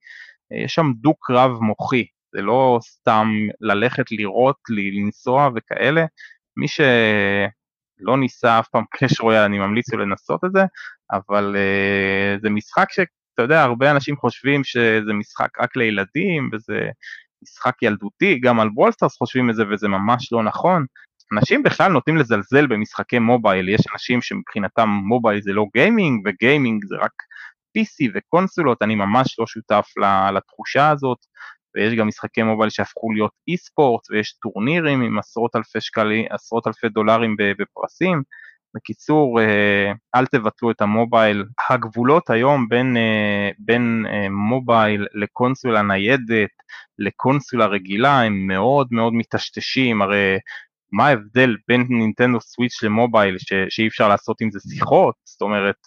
יש שם דו-קרב מוחי, זה לא סתם ללכת לראות, לנסוע וכאלה. מי שלא ניסה אף פעם Clash Royale, אני ממליץ לו לנסות את זה, אבל uh, זה משחק שאתה יודע, הרבה אנשים חושבים שזה משחק רק לילדים, וזה משחק ילדותי, גם על Brawl Stars חושבים את זה וזה ממש לא נכון. אנשים בכלל נוטים לזלזל במשחקי mobile, יש אנשים שמבחינתם mobile זה לא gaming ו gaming זה רק PC וקונסולות, אני ממש לא שותף לתחושה הזאת, ויש גם משחקי מובייל שהפכו להיות אי ספורט ויש טורנירים עם עשרות אלפי שקלים, עשרות אלפי דולרים בפרסים. בקיצור, אה, אל תבטלו את המובייל. הגבולות היום בין, אה, בין אה, מובייל לקונסולה ניידת, לקונסולה רגילה, הם מאוד מאוד מטשטשים, הרי מה ההבדל בין נינטנדו סוויץ' למובייל ש, שאי אפשר לעשות עם זה שיחות? זאת אומרת,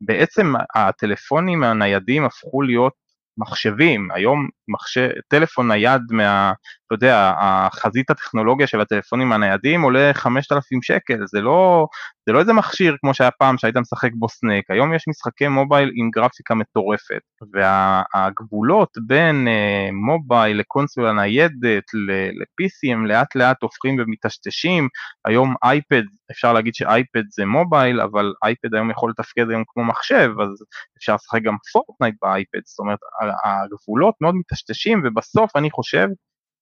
בעצם הטלפונים הניידים הפכו להיות מחשבים, היום מחשב, טלפון נייד מה, אתה יודע, החזית הטכנולוגיה של הטלפונים הניידים עולה 5,000 שקל, זה לא, זה לא איזה מכשיר כמו שהיה פעם שהיית משחק בו Snake, היום יש משחקי mobile עם גרפיקה מטורפת, והגבולות בין uh, mobile לקונסולה ניידת ל-PC הם לאט לאט הופכים ומטשטשים, היום iPad, אפשר להגיד ש iPad זה mobile, אבל iPad היום יכול לתפקד היום כמו מחשב, אז אפשר לשחק גם Fortnite ב iPad, זאת אומרת הגבולות מאוד מטשטשים ובסוף אני חושב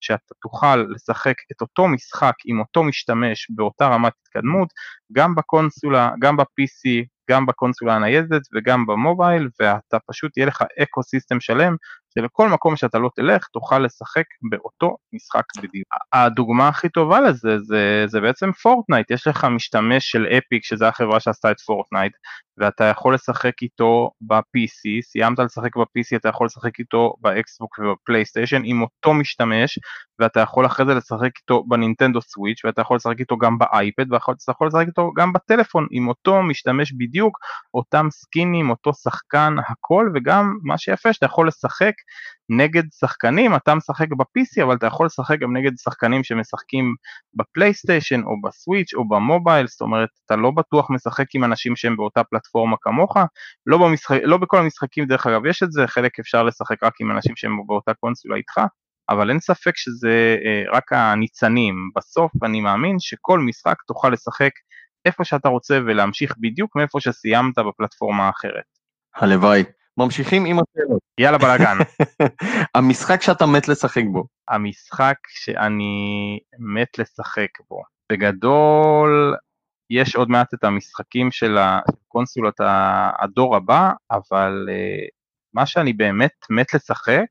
שאתה תוכל לשחק את אותו משחק עם אותו משתמש באותה רמת התקדמות גם בקונסולה, גם ב-PC, גם בקונסולה הניידת וגם ב mobile ואתה פשוט יהיה לך ecosystem שלם שלכל מקום שאתה לא תלך תוכל לשחק באותו משחק בדיוק. הדוגמה הכי טובה לזה זה, זה בעצם Fortnite, יש לך משתמש של Epic שזה החברה שעשתה את Fortnite ואתה יכול לשחק איתו ב-PC, סיימת לשחק ב-PC אתה יכול לשחק איתו ב Xbox וב PlayStation עם אותו משתמש ואתה יכול אחרי זה לשחק איתו ב Nintendo Switch ואתה יכול לשחק איתו גם ב iPad ואתה יכול לשחק איתו גם בטלפון עם אותו משתמש בדיוק, אותם סקינים, אותו שחקן, הכל וגם מה שיפה שאתה יכול לשחק נגד שחקנים, אתה משחק ב-PC אבל אתה יכול לשחק גם נגד שחקנים שמשחקים בפלייסטיישן או בסוויץ' או במובייל, זאת אומרת אתה לא בטוח משחק עם אנשים שהם באותה פלטפורמה כמוך, לא, במשחק, לא בכל המשחקים דרך אגב יש את זה, חלק אפשר לשחק רק עם אנשים שהם באותה קונסולה איתך, אבל אין ספק שזה אה, רק הניצנים, בסוף אני מאמין שכל משחק תוכל לשחק איפה שאתה רוצה ולהמשיך בדיוק מאיפה שסיימת בפלטפורמה האחרת. הלוואי. ממשיכים עם השאלות. יאללה בלאגן. המשחק שאתה מת לשחק בו. המשחק שאני מת לשחק בו. בגדול, יש עוד מעט את המשחקים של הקונסולות הדור הבא, אבל uh, מה שאני באמת מת לשחק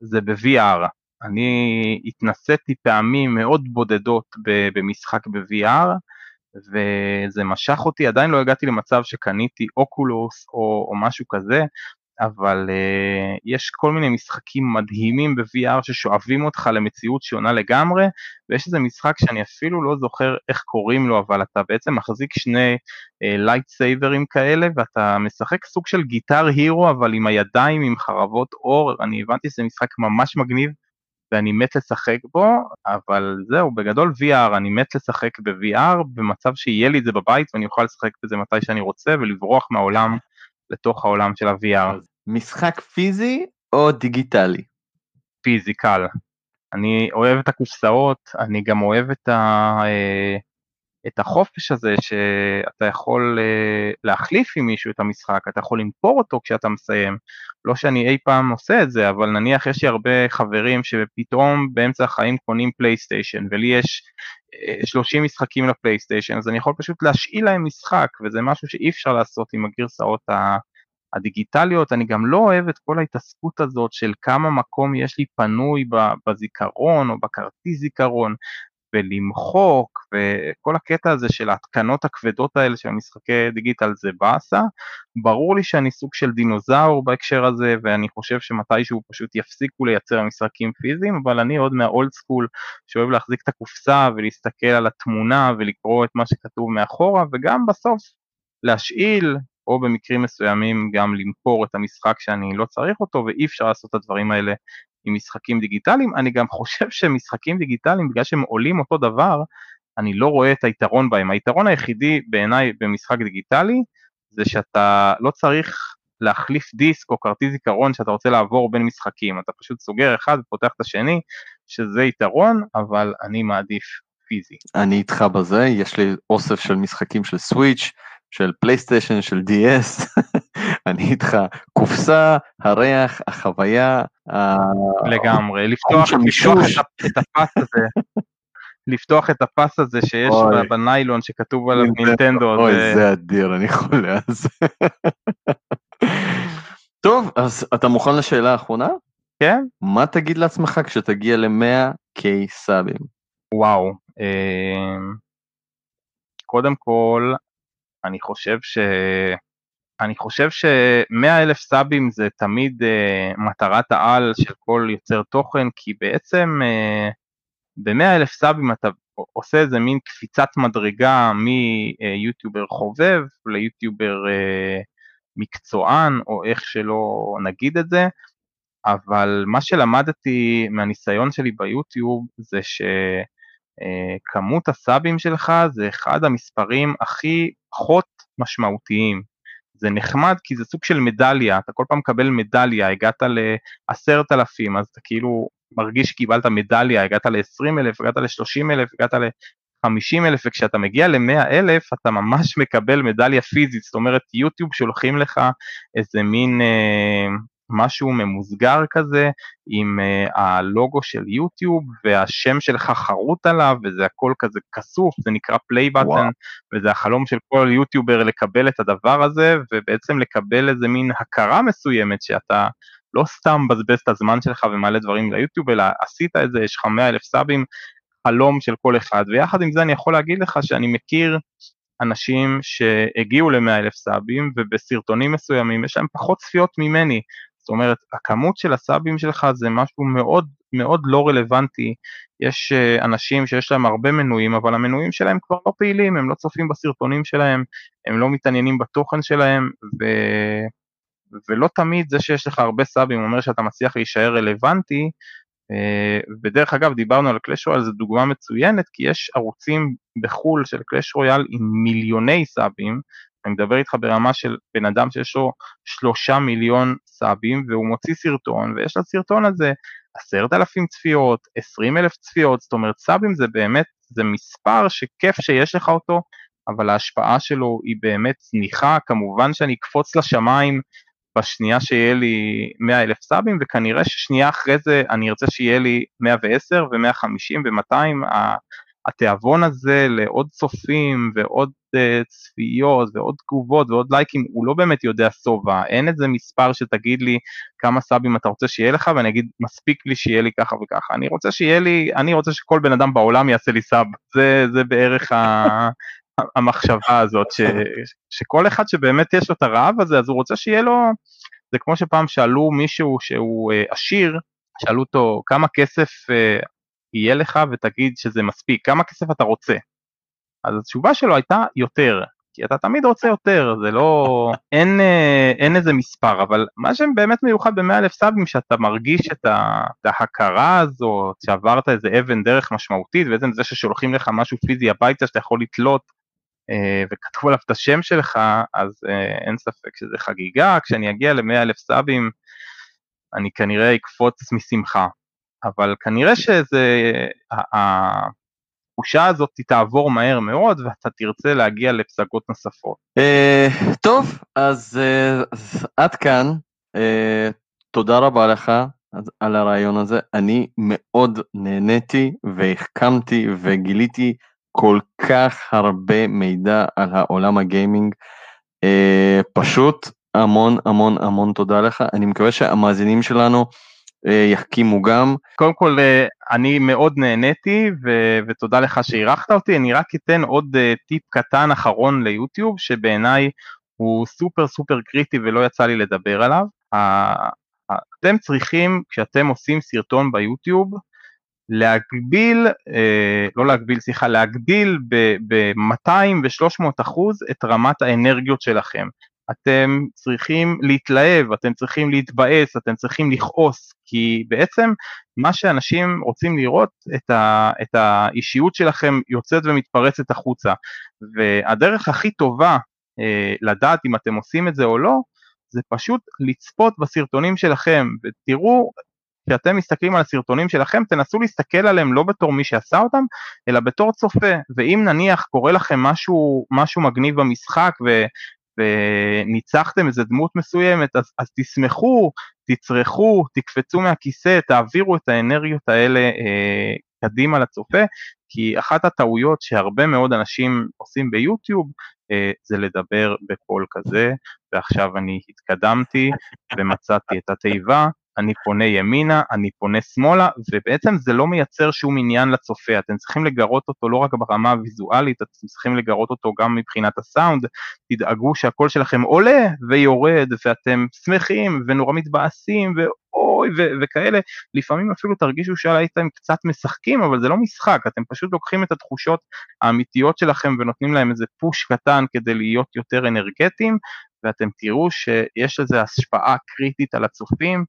זה ב-VR. אני התנסיתי פעמים מאוד בודדות במשחק ב-VR, וזה משך אותי, עדיין לא הגעתי למצב שקניתי Oculus או, או משהו כזה, אבל uh, יש כל מיני משחקים מדהימים ב-VR ששואבים אותך למציאות שונה לגמרי, ויש איזה משחק שאני אפילו לא זוכר איך קוראים לו, אבל אתה בעצם מחזיק שני לייטסייברים uh, כאלה, ואתה משחק סוג של Guitar Hero, אבל עם הידיים, עם חרבות אור, אני הבנתי שזה משחק ממש מגניב, ואני מת לשחק בו, אבל זהו, בגדול VR, אני מת לשחק ב-VR במצב שיהיה לי את זה בבית ואני אוכל לשחק בזה מתי שאני רוצה ולברוח מהעולם לתוך העולם של ה-VR. משחק פיזי או דיגיטלי? פיזי, קל. אני אוהב את הקופסאות, אני גם אוהב את, ה, אה, את החופש הזה שאתה יכול אה, להחליף עם מישהו את המשחק, אתה יכול למכור אותו כשאתה מסיים. לא שאני אי פעם עושה את זה, אבל נניח יש לי הרבה חברים שפתאום באמצע החיים קונים פלייסטיישן, ולי יש 30 אה, משחקים לפלייסטיישן, אז אני יכול פשוט להשאיל להם משחק, וזה משהו שאי אפשר לעשות עם הגרסאות הדיגיטליות. אני גם לא אוהב את כל ההתעסקות הזאת של כמה מקום יש לי פנוי בזיכרון או בכרטיס זיכרון. ולמחוק וכל הקטע הזה של ההתקנות הכבדות האלה של המשחקי דיגיטל זה באסה. ברור לי שאני סוג של דינוזאור בהקשר הזה ואני חושב שמתישהו פשוט יפסיקו לייצר משחקים פיזיים אבל אני עוד מהאולד סקול שאוהב להחזיק את הקופסה ולהסתכל על התמונה ולקרוא את מה שכתוב מאחורה וגם בסוף להשאיל או במקרים מסוימים גם למכור את המשחק שאני לא צריך אותו ואי אפשר לעשות את הדברים האלה עם משחקים דיגיטליים, אני גם חושב שמשחקים דיגיטליים, בגלל שהם עולים אותו דבר, אני לא רואה את היתרון בהם. היתרון היחידי בעיניי במשחק דיגיטלי, זה שאתה לא צריך להחליף דיסק או כרטיס זיכרון שאתה רוצה לעבור בין משחקים, אתה פשוט סוגר אחד ופותח את השני, שזה יתרון, אבל אני מעדיף פיזי. אני איתך בזה, יש לי אוסף של משחקים של סוויץ', של פלייסטיישן, של DS, אני איתך. קופסה, הריח, החוויה. לגמרי, לפתוח, לפתוח את, הפס הזה. לפתוח את הפס הזה שיש אוי, בניילון שכתוב עליו נינטנדו. אוי, זה... זה אדיר, אני חולה על זה. טוב, אז אתה מוכן לשאלה האחרונה? כן. מה תגיד לעצמך כשתגיע ל-100K סאבים? וואו, אה, קודם כל, אני חושב ש... אני חושב ש-100 אלף סאבים זה תמיד uh, מטרת העל של כל יוצר תוכן, כי בעצם uh, ב-100 אלף סאבים אתה עושה איזה מין קפיצת מדרגה מיוטיובר חובב ליוטיובר uh, מקצוען, או איך שלא נגיד את זה, אבל מה שלמדתי מהניסיון שלי ביוטיוב זה שכמות הסאבים שלך זה אחד המספרים הכי פחות משמעותיים. זה נחמד כי זה סוג של מדליה, אתה כל פעם מקבל מדליה, הגעת לעשרת אלפים, אז אתה כאילו מרגיש שקיבלת מדליה, הגעת ל-20 אלף, הגעת ל-30 אלף, הגעת ל-50 אלף, וכשאתה מגיע ל-100 אלף אתה ממש מקבל מדליה פיזית, זאת אומרת יוטיוב שולחים לך איזה מין אה, משהו ממוסגר כזה עם uh, הלוגו של יוטיוב והשם שלך חרוט עליו וזה הכל כזה כסוף זה נקרא פליי בטן וזה החלום של כל יוטיובר לקבל את הדבר הזה ובעצם לקבל איזה מין הכרה מסוימת שאתה לא סתם מבזבז את הזמן שלך ומעלה דברים ליוטיוב אלא עשית את זה יש לך 100 אלף סאבים חלום של כל אחד. ויחד עם זה אני יכול להגיד לך שאני מכיר אנשים שהגיעו ל-100 אלף סאבים ובסרטונים מסוימים יש להם פחות צפיות ממני זאת אומרת, הכמות של הסאבים שלך זה משהו מאוד מאוד לא רלוונטי. יש אה, אנשים שיש להם הרבה מנויים, אבל המנויים שלהם כבר לא פעילים, הם לא צופים בסרטונים שלהם, הם לא מתעניינים בתוכן שלהם, ו... ולא תמיד זה שיש לך הרבה סאבים אומר שאתה מצליח להישאר רלוונטי, אה, ודרך אגב דיברנו על קלאש רויאל זו דוגמה מצוינת כי יש ערוצים בחו"ל של קלאש רויאל עם מיליוני סאבים אני מדבר איתך ברמה של בן אדם שיש לו שלושה מיליון סאבים והוא מוציא סרטון ויש לסרטון הזה עשרת אלפים צפיות, עשרים אלף צפיות, זאת אומרת סאבים זה באמת, זה מספר שכיף שיש לך אותו, אבל ההשפעה שלו היא באמת זניחה, כמובן שאני אקפוץ לשמיים בשנייה שיהיה לי 100 אלף סאבים וכנראה ששנייה אחרי זה אני ארצה שיהיה לי 110 ו-150 ו-200, התיאבון הזה לעוד צופים ועוד צפיות ועוד תגובות ועוד לייקים הוא לא באמת יודע שובע, אין איזה מספר שתגיד לי כמה סאבים אתה רוצה שיהיה לך ואני אגיד מספיק לי שיהיה לי ככה וככה, אני רוצה שיהיה לי, אני רוצה שכל בן אדם בעולם יעשה לי סאב, זה, זה בערך ה... המחשבה הזאת, ש, שכל אחד שבאמת יש לו את הרעב הזה אז הוא רוצה שיהיה לו, זה כמו שפעם שאלו מישהו שהוא uh, עשיר, שאלו אותו כמה כסף uh, יהיה לך? ותגיד שזה מספיק, כמה כסף אתה רוצה? אז התשובה שלו הייתה יותר, כי אתה תמיד רוצה יותר, זה לא, אין, אה, אין איזה מספר, אבל מה שבאמת מיוחד ב-100 אלף סאבים, שאתה מרגיש את, ההכרה הזאת, שעברת איזה אבן דרך משמעותית, בעצם זה ששולחים לך משהו פיזי הביתה שאתה יכול לתלות, אה, וכתבו עליו את השם שלך, אז אה, אין ספק שזה חגיגה, כשאני אגיע ל-100 אלף סאבים, אני כנראה אקפוץ משמחה. אבל כנראה שזה, התחושה הזאת תעבור מהר מאוד ואתה תרצה להגיע לפסגות נוספות. Uh, טוב, אז uh, עד כאן, uh, תודה רבה לך על הרעיון הזה, אני מאוד נהניתי והחכמתי וגיליתי כל כך הרבה מידע על העולם הגיימינג, פשוט המון המון המון תודה לך, אני מקווה שהמאזינים שלנו אה, יחכימו גם. קודם כל אה, אני מאוד נהניתי ו- ותודה לך שאירחת אותי, אני רק אתן עוד אה, טיפ קטן אחרון ליוטיוב שבעיניי הוא סופר סופר קריטי ולא יצא לי לדבר עליו. אתם צריכים כשאתם עושים סרטון ביוטיוב להגביל, לא להגביל, סליחה, להגדיל ב-200 ו-300 אחוז את רמת האנרגיות שלכם. אתם צריכים להתלהב, אתם צריכים להתבאס, אתם צריכים לכעוס, כי בעצם מה שאנשים רוצים לראות את, ה, את האישיות שלכם יוצאת ומתפרצת החוצה, והדרך הכי טובה אה, לדעת אם אתם עושים את זה או לא, זה פשוט לצפות בסרטונים שלכם, ותראו כשאתם מסתכלים על הסרטונים שלכם, תנסו להסתכל עליהם לא בתור מי שעשה אותם, אלא בתור צופה, ואם נניח קורה לכם משהו, משהו מגניב במשחק, ו, וניצחתם איזה דמות מסוימת, אז, אז תשמחו, תצרכו, תקפצו מהכיסא, תעבירו את האנרגיות האלה אה, קדימה לצופה, כי אחת הטעויות שהרבה מאוד אנשים עושים ביוטיוב אה, זה לדבר בקול כזה, ועכשיו אני התקדמתי ומצאתי את התיבה, אני פונה ימינה, אני פונה שמאלה, ובעצם זה לא מייצר שום עניין לצופה, אתם צריכים לגרות אותו לא רק ברמה הוויזואלית, אתם צריכים לגרות אותו גם מבחינת הסאונד, תדאגו שהקול שלכם עולה ויורד, ואתם שמחים ונורא מתבאסים, ואוי ו- וכאלה, לפעמים אפילו תרגישו שהייתם קצת משחקים, אבל זה לא משחק, אתם פשוט לוקחים את התחושות האמיתיות שלכם ונותנים להם איזה פוש קטן כדי להיות יותר אנרגטיים, ואתם תראו שיש לזה השפעה קריטית על הצופים,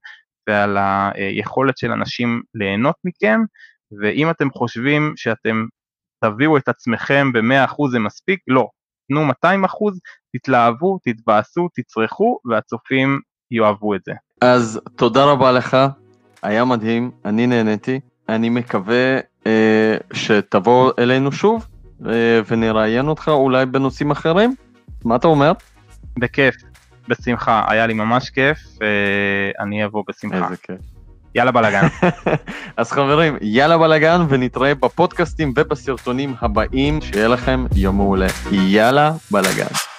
ועל היכולת של אנשים ליהנות מכם, ואם אתם חושבים שאתם תביאו את עצמכם ב-100% זה מספיק, לא, תנו 200%, תתלהבו, תתבאסו, תצרכו, והצופים יאהבו את זה. אז תודה רבה לך, היה מדהים, אני נהניתי, אני מקווה אה, שתבוא אלינו שוב אה, ונראיין אותך אולי בנושאים אחרים, מה אתה אומר? בכיף. בשמחה, היה לי ממש כיף, אני אבוא בשמחה. איזה כיף. יאללה בלאגן. אז חברים, יאללה בלאגן, ונתראה בפודקאסטים ובסרטונים הבאים, שיהיה לכם יום מעולה. יאללה בלאגן.